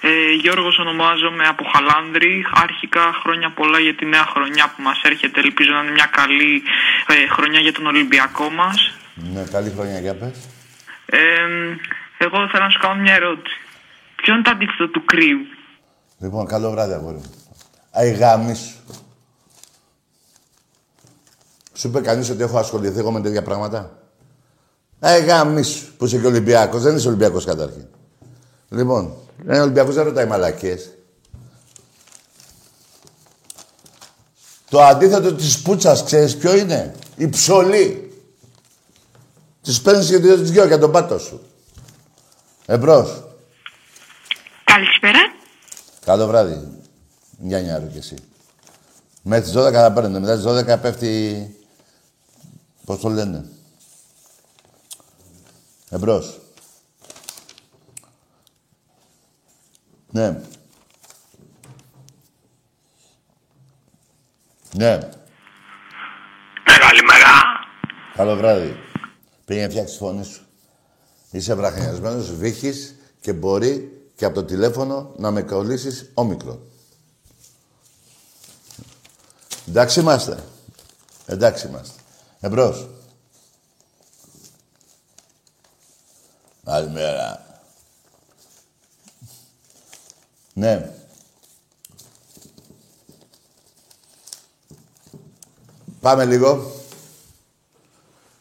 Ε, Γιώργος ονομάζομαι από Χαλάνδρη. Αρχικά χρόνια πολλά για τη νέα χρονιά που μας έρχεται. Ελπίζω να είναι μια καλή ε, χρονιά για τον Ολυμπιακό μας. Ναι, καλή χρονιά, για πες. Ε, εγώ θέλω να σου κάνω μια ερώτηση. Ποιο είναι το αντίθετο του κρύου; Λοιπόν, καλό βράδυ, αγόρι μου. Αϊ, γάμι σου. Σου είπε κανείς ότι έχω ασχοληθεί εγώ με τέτοια πράγματα; Ε, γάμισου, που είσαι και Ολυμπιακός. Δεν είσαι Ολυμπιακός καταρχήν. Λοιπόν, ένα Ολυμπιακός δεν ρωτάει μαλακίες. Το αντίθετο της πούτσας, ξέρεις ποιο είναι; Η ψωλή. Τις παίρνεις και τις δυο για τον πάτο σου. Εμπρός. Καλησπέρα. Καλό βράδυ. Μια νιάρου κι εσύ. Μέχρι τις 12 θα παίρνετε. Μετά τις 12 πέφτει... Πώς το λένε; Εμπρός. Ναι. Ναι. Ναι, καλημέρα. Καλό βράδυ. Πήγαινε φτιάξεις τη φωνή σου. Είσαι βραχνιασμένος, βύχεις και μπορεί και από το τηλέφωνο να με κολλήσεις όμικρο. Εντάξει είμαστε. Εντάξει είμαστε. Εμπρός. Καλημέρα. Ναι. Πάμε λίγο.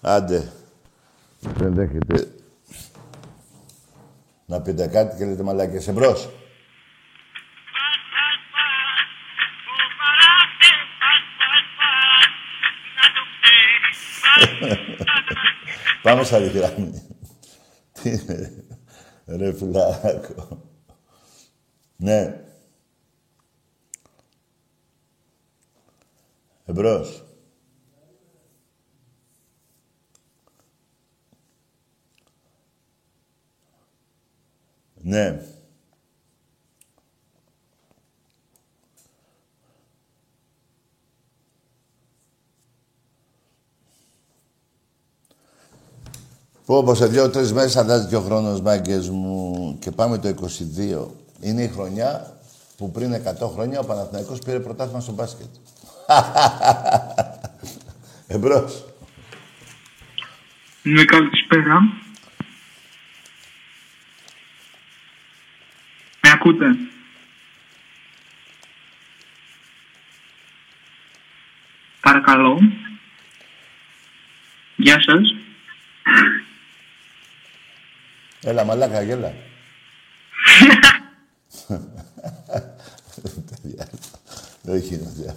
Άντε. Δεν δέχεται. Να πείτε κάτι και λέτε μαλάκες. Εμπρός. Πάμε σαν γράμμη. Τι είναι, ρε φιλάκο. Ναι. Εμπρός. Ναι. Πω, πω σε δύο-τρει μέρες αλλάζει και ο χρόνος, μάγκες μου. Και πάμε το 22. Είναι η χρονιά που πριν 100 χρόνια ο Παναθηναϊκός πήρε πρωτάθλημα στο μπάσκετ. (laughs) Εμπρός. Ναι, καλησπέρα. Με ακούτε; Παρακαλώ. Γεια σας. Έλα, μαλάκα, γέλα. Παιδιά, (laughs) Όχι, είναι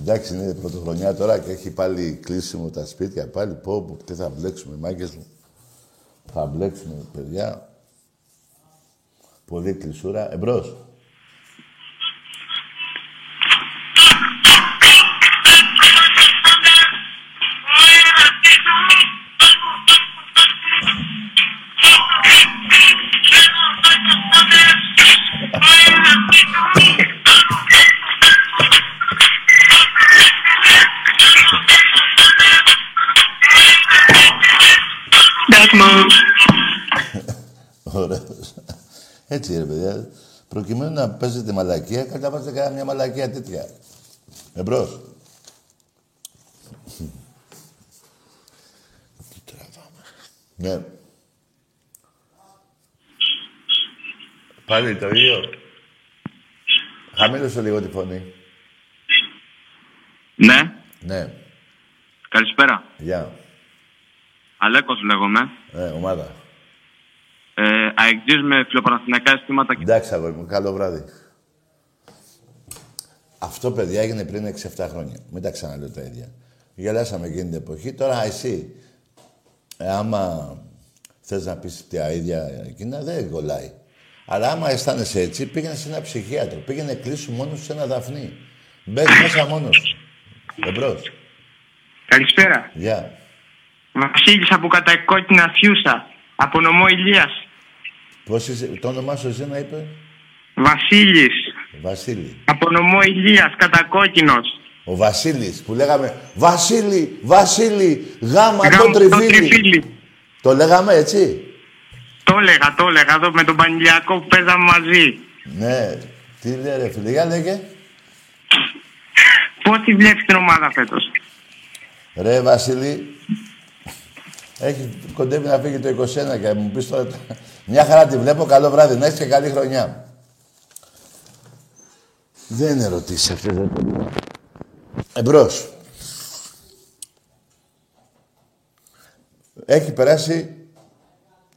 Εντάξει, είναι πρωτοχρονιά τώρα και έχει πάλι κλείσιμο τα σπίτια. Πάλι πω, πω, τι θα μπλέξουμε, μάγκες μου. Θα μπλέξουμε, παιδιά. Πολύ κλεισούρα. Εμπρός. Ωραίος. Έτσι ρε παιδιά. Προκειμένου να παίζετε μαλακία, καταλάβατε κανένα μια μαλακία τέτοια. Εμπρός. Τι τραβάμε. Ναι. Πάλι το ίδιο. Χαμήλωσε λίγο τη φωνή. Ναι, Ναι. καλησπέρα. Γεια. Αλέκος λέγομαι. Ε, ομάδα. Ε, αεκτζής με φιλοπαραθυνακά αισθήματα και... Εντάξει, αγόρι μου. Καλό βράδυ. Αυτό, παιδιά, έγινε πριν 6-7 χρόνια. Μην τα ξαναλέω τα ίδια. Γελάσαμε εκείνη την εποχή. Τώρα, εσύ, ε, άμα θες να πεις τα ίδια εκείνα, δεν κολλάει. Αλλά άμα αισθάνεσαι έτσι, πήγαινε σε ένα ψυχίατρο. Πήγαινε κλείσου μόνος σου σε ένα δαφνί. Μπες μέσα μόνος σου. Εμπρός. Καλησπέρα. Γεια. Βασίλης από κατακόκκινα Θιούσα. Από νομό Ηλίας. Πώς είσαι, το όνομά σου εσύ να είπε; Βασίλης. Βασίλη. Από νομό Ηλίας, κατακόκκινος. Ο Βασίλης που λέγαμε Βασίλη, Βασίλη, γάμα, Γάμο το το τριφύλι. τριφύλι. Το λέγαμε έτσι; Το έλεγα, το έλεγα εδώ με τον Πανηλιακό που παίζαμε μαζί. Ναι. Τι λέει ρε φίλε, για λέγε. Πώς τη βλέπεις την ομάδα φέτος; Ρε Βασίλη, έχει κοντεύει να φύγει το 21 και μου πεις τώρα... Μια χαρά τη βλέπω, καλό βράδυ, να έχεις και καλή χρονιά. Δεν είναι ερωτήσεις αυτές, δεν το λέω. Εμπρός. έχει περάσει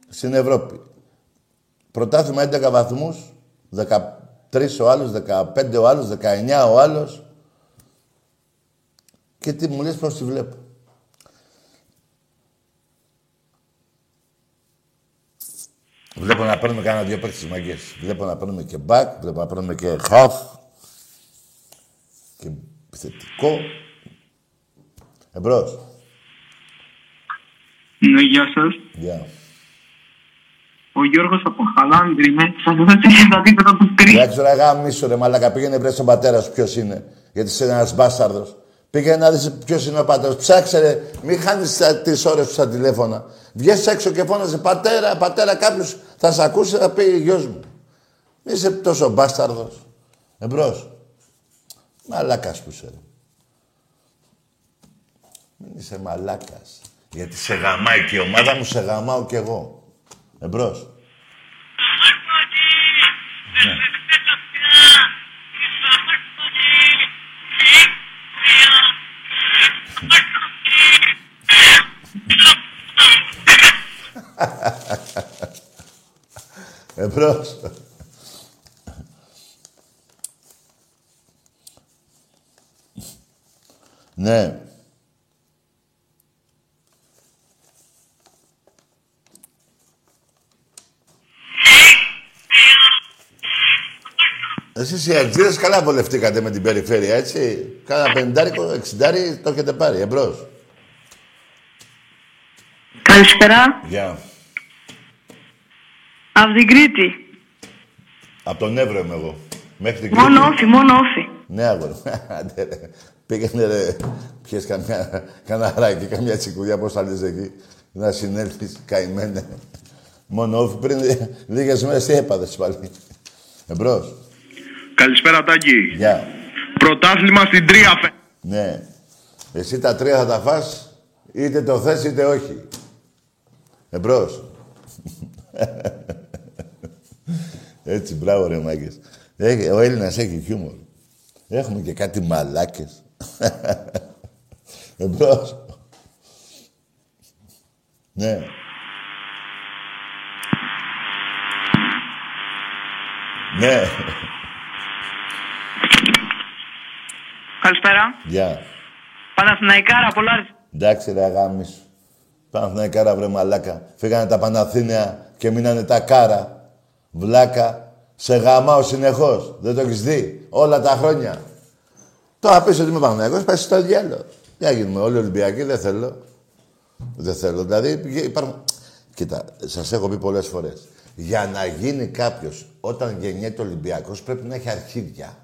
στην Ευρώπη. Πρωτάθλημα 11 βαθμούς, 13 ο άλλος, 15 ο άλλος, 19 ο άλλος. Και τι μου λες πώς τη βλέπω. Βλέπω να παίρνουμε κανένα δύο παίκτες μαγκές. Βλέπω να παίρνουμε και back, βλέπω να παίρνουμε και half. Και επιθετικό. Εμπρός. Ναι, γεια σας. Γεια. Ο Γιώργος από Χαλάνδρη είμαι. Σας δώσω τα τίποτα του τρει. Εντάξει ρε γάμισο ρε μαλακα, πήγαινε βρες τον πατέρα σου ποιος είναι. Γιατί είσαι ένας μπάσταρδος. Πήγαινε να δεις ποιος είναι ο πατέρας. Ψάξε ρε, μην χάνεις τα- τις ώρες σου στα τηλέφωνα. Βγες έξω και φώναζε πατέρα, πατέρα κάποιος θα σε ακούσει θα πει γιος μου. Μη είσαι τόσο μπάσταρδος. Εμπρός. Μαλάκας που είσαι ρε. Μην είσαι μαλάκας. Γιατί σε γαμάει και η ομάδα μου, σε γαμάω κι εγώ. Εμπρός. Εμπρός. ναι. Εσείς οι Αρτζίδες καλά βολευτήκατε με την περιφέρεια, έτσι. Κάνα πενηντάρικο, εξιντάρι, το έχετε πάρει. Εμπρός. Καλησπέρα. Γεια. Από την Κρήτη. Από τον Εύρο είμαι εγώ. Μέχρι την Μόνο Κρήτη. όφη, μόνο όφη. Ναι, αγόρι. Άντε, ρε. Πήγαινε ρε. Πιες καμιά, κανένα ράκι, καμιά τσικουδιά, πώς θα λες εκεί. Να συνέλθεις, καημένε. Μόνο όφη πριν λίγες μέρες τι έπαθες πάλι. Εμπρός. Καλησπέρα Τάκη. Γεια. Πρωτάθλημα στην Τρία φε... Ναι. Εσύ τα τρία θα τα φας, είτε το θες είτε όχι. Εμπρός. Έτσι, μπράβο ρε μάγκες. Έχει- Ο Έλληνας έχει χιούμορ. Έχουμε και κάτι μαλάκες. (laughs) Εμπρός. Ναι. Ναι. Καλησπέρα. Γεια. Παναθηναϊκάρα, πολλά ρε. Εντάξει ρε αγάμι σου. Παναθηναϊκάρα βρε μαλάκα. Φύγανε τα Παναθήνια και μείνανε τα κάρα. Βλάκα. Σε γαμάω συνεχώς. Δεν το έχεις δει. Όλα τα χρόνια. Τώρα πεις ότι είμαι Παναθηναϊκός, πάει στο διάλογο. Τι να γίνουμε, όλοι Ολυμπιακοί, δεν θέλω. Δεν θέλω. Δηλαδή υπάρχουν... Κοίτα, σας έχω πει πολλές φορές. Για να γίνει κάποιος όταν γεννιέται Ολυμπιακός πρέπει να έχει αρχίδια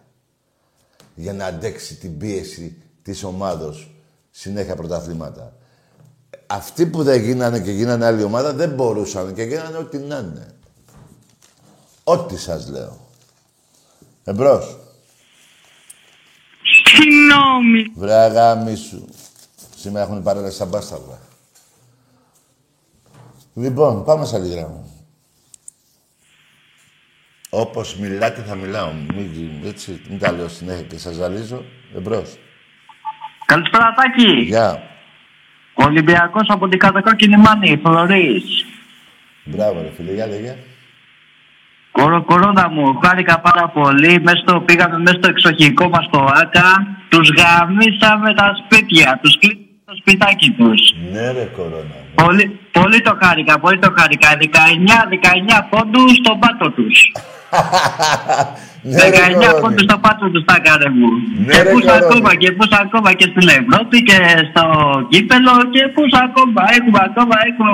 για να αντέξει την πίεση της ομάδος συνέχεια πρωταθλήματα. Αυτοί που δεν γίνανε και γίνανε άλλη ομάδα δεν μπορούσαν και γίνανε ό,τι να είναι. Ό,τι σας λέω. Εμπρός. Συγγνώμη. Βρε αγάμι σου. Σήμερα έχουν παρέλαση στα μπάσταρδα. Λοιπόν, πάμε στα γράμμα. Όπως μιλάτε θα μιλάω. Μην, έτσι, μην τα λέω συνέχεια και σας ζαλίζω. Εμπρός. Καλησπέρα Τάκη. Γεια. Ο Ολυμπιακός από την κατακόκκινη μάνη, Θοδωρής. Μπράβο ρε φίλε, για λέγε. Κορο, κορώνα μου, χάρηκα πάρα πολύ. Μες στο, πήγαμε μέσα στο εξοχικό μας στο ΆΚΑ. Τους γαμίσαμε τα σπίτια. Τους κλείσαμε το σπιτάκι τους. Ναι ρε κορώνα. μου. Πολύ, πολύ το χάρηκα, πολύ το χάρηκα. 19, 19 πόντους στον πάτο τους. (laughs) ναι ρε 19 κορώνα. πόντους στον πάτο τους τα κάρε μου. Ναι, και ρε, πούς κορώνη. ακόμα, και πούς ακόμα και στην Ευρώπη και στο κύπελο και πούς ακόμα. Έχουμε ακόμα, έχουμε,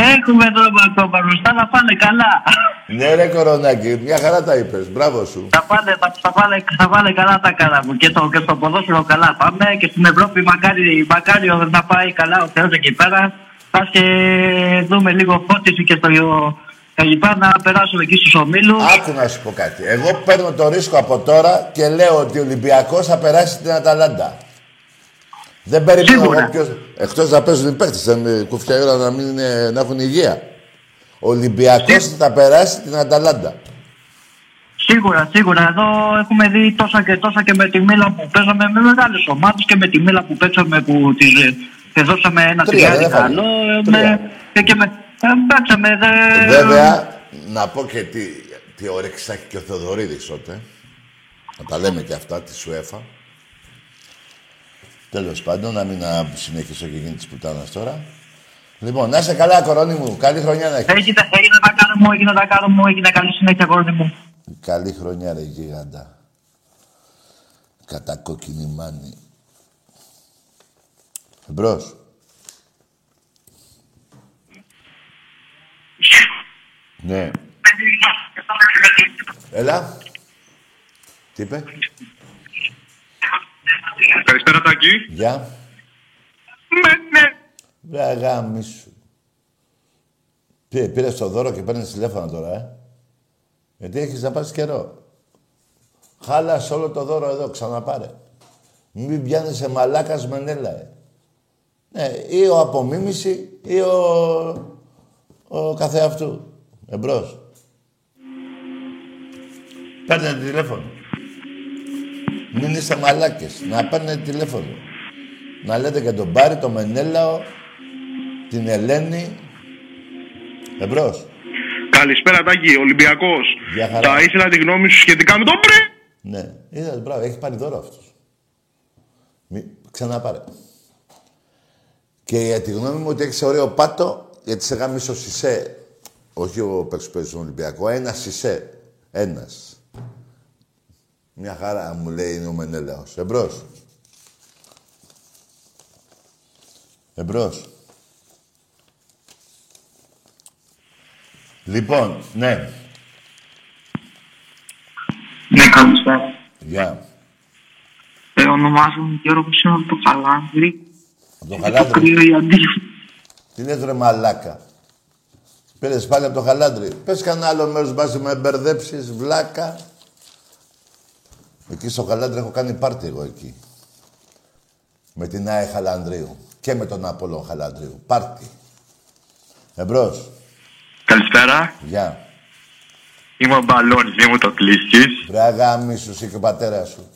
έχουμε δρόμο ακόμα μπροστά να πάνε καλά. Ναι ρε κορονάκι, μια χαρά τα είπες. Μπράβο σου. Θα πάνε, θα, θα, πάνε, θα πάνε καλά τα καλά μου. Και, το, και στο ποδόσφαιρο καλά πάμε. Και στην Ευρώπη μακάρι, μακάρι να πάει καλά ο Θεός εκεί πέρα. Πας και δούμε λίγο φώτιση και στο εκεί πέρα να περάσουμε εκεί στους ομίλους. Άκου να σου πω κάτι. Εγώ παίρνω το ρίσκο από τώρα και λέω ότι ο Ολυμπιακός θα περάσει την Αταλάντα. Δεν περιμένω Σίγουρα. εγώ ποιος... Εκτός να παίζουν οι παίκτες, θα είναι κουφιά η ώρα να, μην είναι, να έχουν υγεία. Ο Ολυμπιακός θα περάσει την Αταλάντα. Σίγουρα, σίγουρα. Εδώ έχουμε δει τόσα και τόσα και με τη μήλα που παίζαμε με μεγάλες ομάδες και με τη μήλα που παίξαμε που τις, Και δώσαμε ένα Τρία, τριάρι δεν έφαγε. καλό. ε, Τρία. με- ε, Και με. ε, Παίξαμε. δε- Βέβαια, να πω και τι, τι όρεξη θα έχει και ο Θεοδωρίδης τότε. Να τα λέμε και αυτά, τη ΣΟΕΦΑ. Τέλος πάντων, να μην α, συνεχίσω και γίνει της πουτάνας τώρα. Λοιπόν, να είσαι καλά, κορώνη μου. Καλή χρονιά να έχεις. Έγινε, έγινε τα κάνω μου, έγινε τα κάνω μου, έγινε καλή συνέχεια κόρνη μου. Καλή χρονιά, ρε γίγαντα. Κατά κόκκινη μάνη. Εμπρός. Ναι. Έλα. Τι είπε. Καλησπέρα, Τάκη. Γεια. Ναι, ναι. Βρε αγάμι σου. Τι, πήρες το δώρο και παίρνεις τηλέφωνο τώρα, ε. Γιατί έχεις να πάρεις καιρό. Χάλασε όλο το δώρο εδώ, ξαναπάρε. Μην πιάνεσαι μαλάκας μενέλα, ε. Ναι, ή ο απομίμηση ή ο, ο καθεαυτού. Εμπρός. Παίρνετε τηλέφωνο. Μην είστε μαλάκες. Να παίρνετε τηλέφωνο. Να λέτε και τον Πάρη, τον Μενέλαο, την Ελένη. Εμπρός. Καλησπέρα, Τάκη. Ολυμπιακός. Γεια χαρά. Θα ήθελα τη γνώμη σου σχετικά με τον Πρε. Ναι. Είδατε, μπράβο, έχει πάρει δώρο αυτός. Μη... Ξαναπάρε. Και για τη γνώμη μου ότι έχεις ωραίο πάτο, γιατί σε γάμισο Σισε, όχι ο παίκτης που παίζει στον Ολυμπιακό, ένας Σισε. Ένας. Μια χαρά μου λέει είναι ο Μενέλαος. Εμπρός. Εμπρός. Λοιπόν, ναι. Ναι, καλησπέρα. Γεια. Ε, ονομάζομαι Γιώργος, είμαι από το Καλάνδρι. Από το Το χαλάντρι. κρύο η αντίφαση. Τι λες ρε μαλάκα. Πήρες πάλι από το χαλάντρι. Πες κανένα άλλο μέρος μπας με μπερδέψεις, βλάκα. Εκεί στο χαλάντρι έχω κάνει πάρτι εγώ εκεί. Με την ΑΕ Χαλανδρίου. Και με τον Απόλλων Χαλανδρίου. Πάρτι. Εμπρός. Καλησπέρα. Γεια. Είμαι ο Μπαλόνης, μη μου το κλείσεις. Βρε αγάμι σου, εσύ και ο πατέρας σου.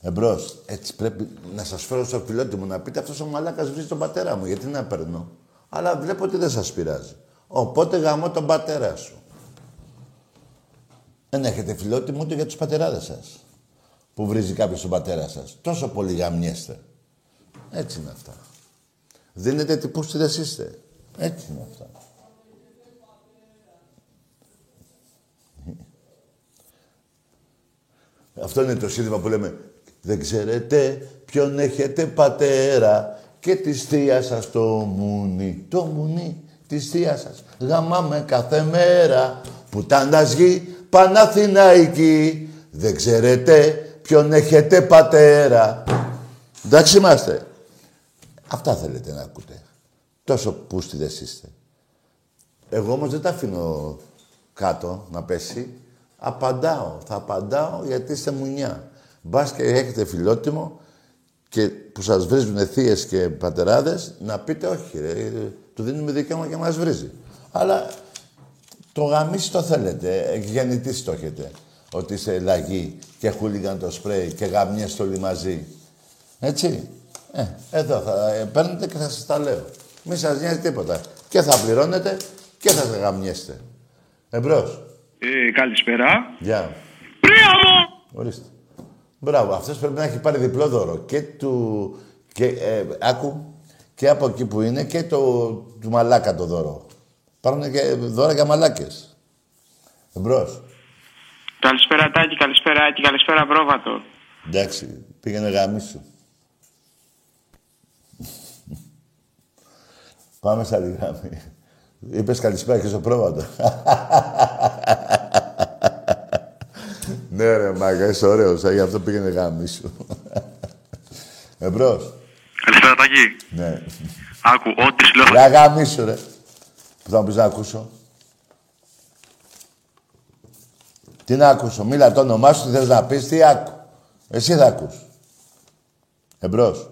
Εμπρός. Έτσι πρέπει να σας φέρω στο πιλότη μου να πείτε αυτός ο μαλάκας βρίζει τον πατέρα μου. Γιατί να παίρνω; Αλλά βλέπω ότι δεν σας πειράζει. Οπότε γαμώ τον πατέρα σου. Δεν έχετε φιλότιμο ούτε για τους πατεράδες σας. Που βρίζει κάποιος τον πατέρα σας. Τόσο πολύ γαμιέστε. Έτσι είναι αυτά. Δίνετε τι πούστιδες είστε. Έτσι είναι αυτά. Αυτό είναι το σύνθημα που λέμε. Δεν ξέρετε ποιον έχετε πατέρα και της θεία σας το μουνί. Το μουνί της θεία σας γαμάμε κάθε μέρα. Πουτάνας γη Παναθηναϊκή. Δεν ξέρετε ποιον έχετε πατέρα. Εντάξει είμαστε. Αυτά θέλετε να ακούτε. Τόσο πούστιδες είστε. Εγώ όμως δεν τα αφήνω κάτω να πέσει. Απαντάω. Θα απαντάω γιατί είστε μουνιά. Μπας και έχετε φιλότιμο και που σας βρίζουν θείες και πατεράδες, να πείτε όχι ρε, του δίνουμε δικαίωμα και μας βρίζει. Αλλά το γαμίσι το θέλετε, εκ γεννητής το έχετε. Ότι είσαι λαγή και χούλιγαν το σπρέι και γαμιέστε όλοι μαζί. Έτσι. Ε, εδώ θα ε, παίρνετε και θα σας τα λέω. Μη σας νοιάζει τίποτα. Και θα πληρώνετε και θα τα γαμιέστε. Εμπρός. Ε, καλησπέρα. Γεια. Πρία μου! Ορίστε. Μπράβο, αυτός πρέπει να έχει πάρει διπλό δώρο. Και του... Και, ε, άκου, και από εκεί που είναι και το, του μαλάκα το δώρο. Υπάρχουν και δώρα για μαλάκες. Εμπρός. Καλησπέρα Τάκη, καλησπέρα Άκη, καλησπέρα Πρόβατο. Εντάξει, πήγαινε γάμισου. Πάμε σε άλλη γραμμή. Είπες καλησπέρα και στο πρόβατο. ναι ρε μάγκα, είσαι ωραίος, ε, γι' αυτό πήγαινε γάμισου. Εμπρός. Καλησπέρα, Τάκη. Ναι. Άκου, ό,τι σου λέω. Ρε γάμισου ρε. Που θα μου πεις να ακούσω. Τι να ακούσω, μίλα το όνομά σου, τι θες να πεις, τι άκου. Εσύ θα ακούς. Εμπρός.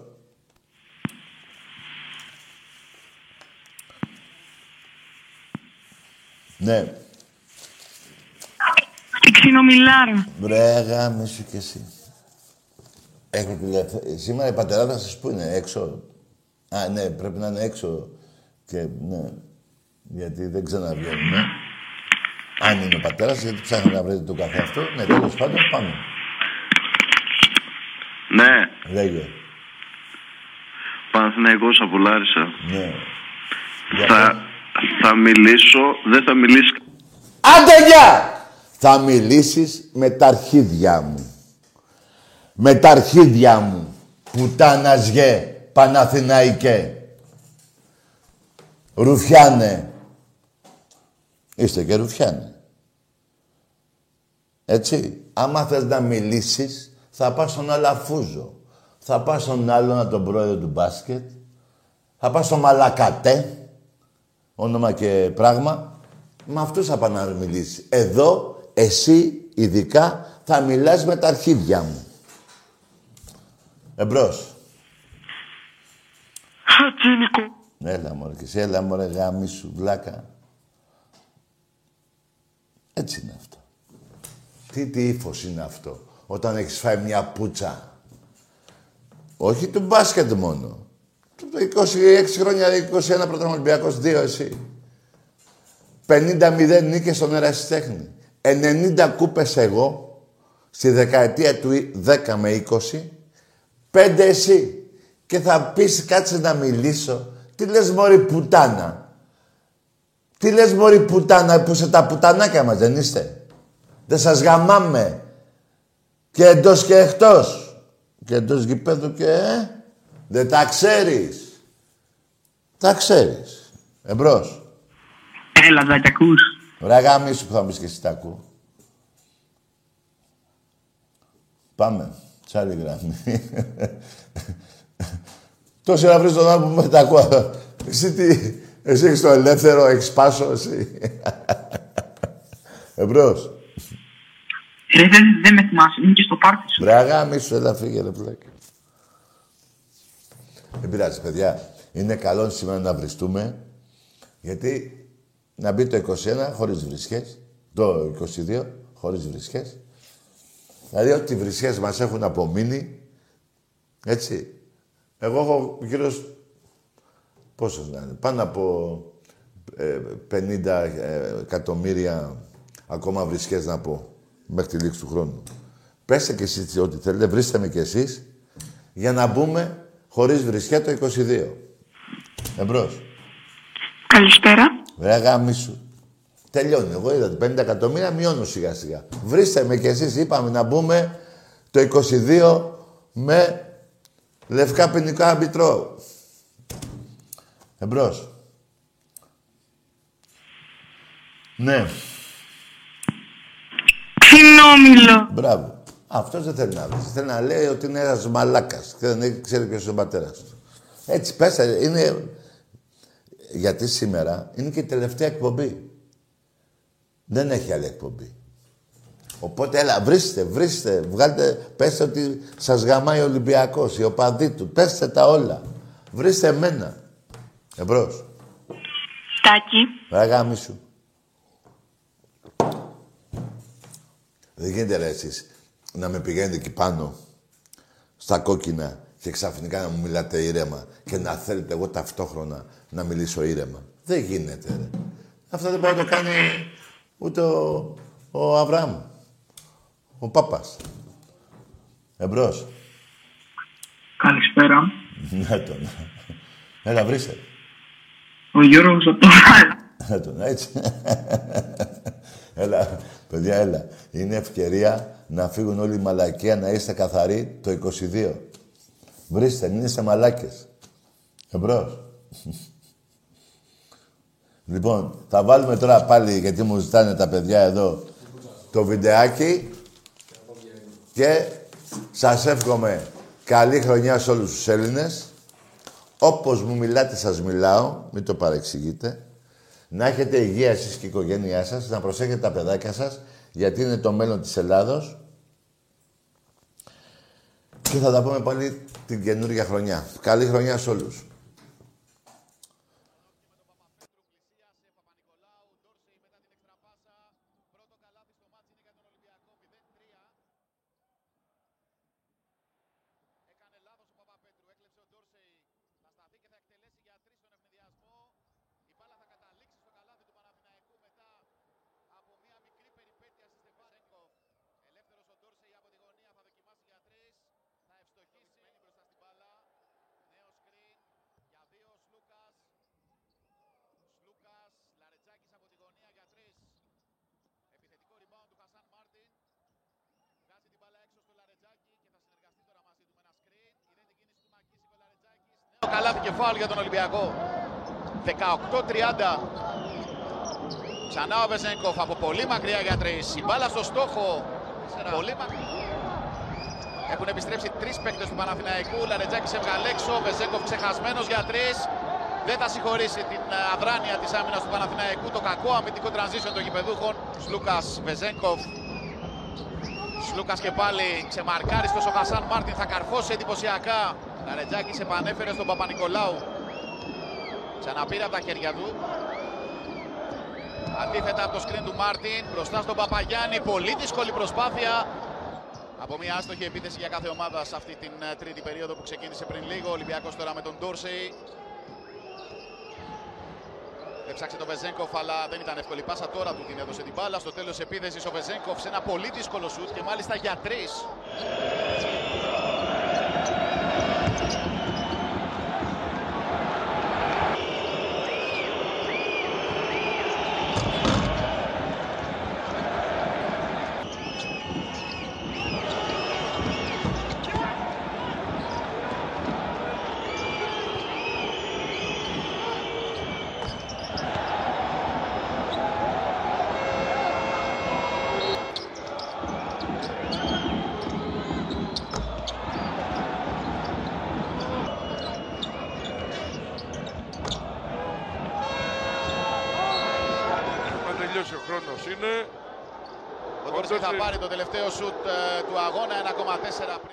Ναι. Τι ξυνομιλάρα. Βρε γάμισου κι εσύ. Έχει τηλεφ- Σήμερα η πατεράδας σας που είναι, έξω. Α, ναι, πρέπει να είναι έξω. Και, ναι, γιατί δεν ξαναβγαίνουν. Ναι. Αν είναι ο πατέρας, γιατί ψάχνετε να βρείτε το καφέ αυτό. Ναι, τέλος πάντων, πάμε. Ναι, Λέγε. Παναθηναϊκός από Λάρισα. Ναι. Θα, θα μιλήσω, δεν θα μιλήσεις Άντε γεια! Θα μιλήσεις με τα αρχίδια μου. Με τα αρχίδια μου. Πουτάνας γε, Παναθηναϊκέ. Ρουφιάνε. Είστε και ρουφιάνε. Έτσι. Άμα θες να μιλήσεις, θα πας στον Αλαφούζο. Θα πας στον άλλον, τον πρόεδρο του μπάσκετ. Θα πας στον Μαλακατέ. Όνομα και πράγμα. Με αυτούς θα πάνε να μιλήσεις. Εδώ, εσύ, ειδικά, θα μιλάς με τα αρχίδια μου. Εμπρός. Χατζηνικό. Έλα μωρέ και εσύ, έλα μωρέ γάμι σου, βλάκα. Έτσι είναι αυτό. Τι, τι ύφος είναι αυτό, όταν έχεις φάει μια πουτσα. Όχι του μπάσκετ μόνο. Του το 26 χρόνια, 21 πρώτον Ολυμπιακός, 2 εσύ. 50-0 νίκες στον Ερασιτέχνη. 90 κούπες εγώ, στη δεκαετία του 10 με 20, 5 εσύ. Και θα πεις κάτσε να μιλήσω. Τι λες μωρή πουτάνα. Τι λες μωρή πουτάνα που είσαι τα πουτανάκια μας δεν είστε; Δεν σας γαμάμε. Και εντός και εκτός. Και εντός γηπέδου και... Ε, δεν τα ξέρεις. Τα ξέρεις. Εμπρός. Έλα, δεν ακούς. Ρε γάμισου που θα μου πεις και εσύ τα ακούω. Πάμε. Σ' άλλη γραμμή. (laughs) Τόση ώρα βρεις τον άνθρωπο που με τα ακούω. Εσύ τι, εσύ έχεις το ελεύθερο, έχεις πάσο, εσύ. Εμπρός. Ρε, δεν, δεν με θυμάσαι, είναι και στο πάρτι σου. Ρε αγάμισου, έλα φύγε ρε πλέκι. Δεν πειράζει, παιδιά. Είναι καλό σήμερα να βριστούμε. Γιατί να μπει το 21 χωρίς βρισχές. Το 22 χωρίς βρισχές. Δηλαδή, ό,τι βρισχές μας έχουν απομείνει, έτσι. Εγώ έχω γύρω σ- πόσος να είναι, πάνω από ε, 50 ε, εκατομμύρια ακόμα βρισχές να πω, μέχρι τη λήξη του χρόνου. Πέστε κι εσείς ό,τι θέλετε, βρίστε με κι εσείς, για να μπούμε χωρίς βρισχέ το 22. Εμπρός. Καλησπέρα. Ρε γάμισου. Τελειώνει. Εγώ είδα 50 εκατομμύρια, μειώνω σιγά σιγά. Βρίστε με κι εσείς, είπαμε να μπούμε το 22 με λευκά ποινικά μητρό. Εμπρός. Ναι, Ξινόμιλο. μπράβο. Αυτός δεν θέλει να βρει. Θέλει να λέει ότι είναι ένας μαλάκας και δεν ξέρει ποιος είναι ο πατέρας του. Έτσι, πέστε, είναι... Γιατί σήμερα είναι και η τελευταία εκπομπή. Δεν έχει άλλη εκπομπή. Οπότε, έλα, βρίστε, βρίστε, βγάλτε, πέστε ότι σας γαμάει ο Ολυμπιακός, οι οπαδοί του. Πέστε τα όλα. Βρίστε εμένα. Εμπρός. Τάκη. Αγάμι σου. Δεν γίνεται ρε εσείς να με πηγαίνετε εκεί πάνω στα κόκκινα και ξαφνικά να μου μιλάτε ήρεμα και να θέλετε εγώ ταυτόχρονα να μιλήσω ήρεμα. Δεν γίνεται ρε. Αυτό δεν μπορεί να το κάνει ούτε ο, ο Αβραάμ. Ο Πάπας. Εμπρός. Καλησπέρα. Να τον. Έλα βρίστε. Ο Γιώργος από το Να τον, έτσι. έλα, παιδιά, έλα. Είναι ευκαιρία να φύγουν όλοι οι μαλακία, να είστε καθαροί το 22. Βρίστε, μην είστε μαλάκες. Εμπρός. λοιπόν, θα βάλουμε τώρα πάλι, γιατί μου ζητάνε τα παιδιά εδώ, το βιντεάκι και σας εύχομαι καλή χρονιά σε όλους τους Έλληνες. Όπως μου μιλάτε, σας μιλάω. Μην το παρεξηγείτε. Να έχετε υγεία εσείς και η οικογένειά σας. Να προσέχετε τα παιδάκια σας. Γιατί είναι το μέλλον της Ελλάδος. Και θα τα πούμε πάλι την καινούργια χρονιά. Καλή χρονιά σε όλους. καλάθι και φάουλ για τον Ολυμπιακό. 18-30. Ξανά ο Βεζέγκοφ από πολύ μακριά για τρεις. Η μπάλα στο στόχο. Πολύ μακριά. Έχουν επιστρέψει τρεις παίκτες του Παναθηναϊκού. Λαρετζάκης έβγαλε έξω. Βεζέγκοφ ξεχασμένος για τρει. Δεν θα συγχωρήσει την ε, αδράνεια της άμυνας του Παναθηναϊκού. Το κακό αμυντικό transition των γηπεδούχων. Σλούκας Βεζέγκοφ. Σλούκας και πάλι ξεμαρκάριστος ο Χασάν Μάρτιν. Θα καρφώσει εντυπωσιακά. Λαρετζάκης επανέφερε στον Παπα-Νικολάου. Ξαναπήρε από τα χέρια του. Αντίθετα από το σκριν του Μάρτιν. Μπροστά στον Παπαγιάννη. Πολύ δύσκολη προσπάθεια. Από μια άστοχη επίθεση για κάθε ομάδα σε αυτή την ε, τρίτη περίοδο που ξεκίνησε πριν λίγο. Ο Ολυμπιακός τώρα με τον Ντόρσεϊ. Έψαξε τον Βεζέγκοφ, αλλά δεν ήταν εύκολη πάσα. Τώρα του την έδωσε την μπάλα. Στο τέλος επίθεσης ο Βεζέγκοφ σε ένα πολύ δύσκολο σουτ και μάλιστα για τρεις. Αν τελειώσει ο χρόνος είναι. Ο Ντόρσεϊ θα πάρει το τελευταίο σουτ ε, του αγώνα 1,4 πριν.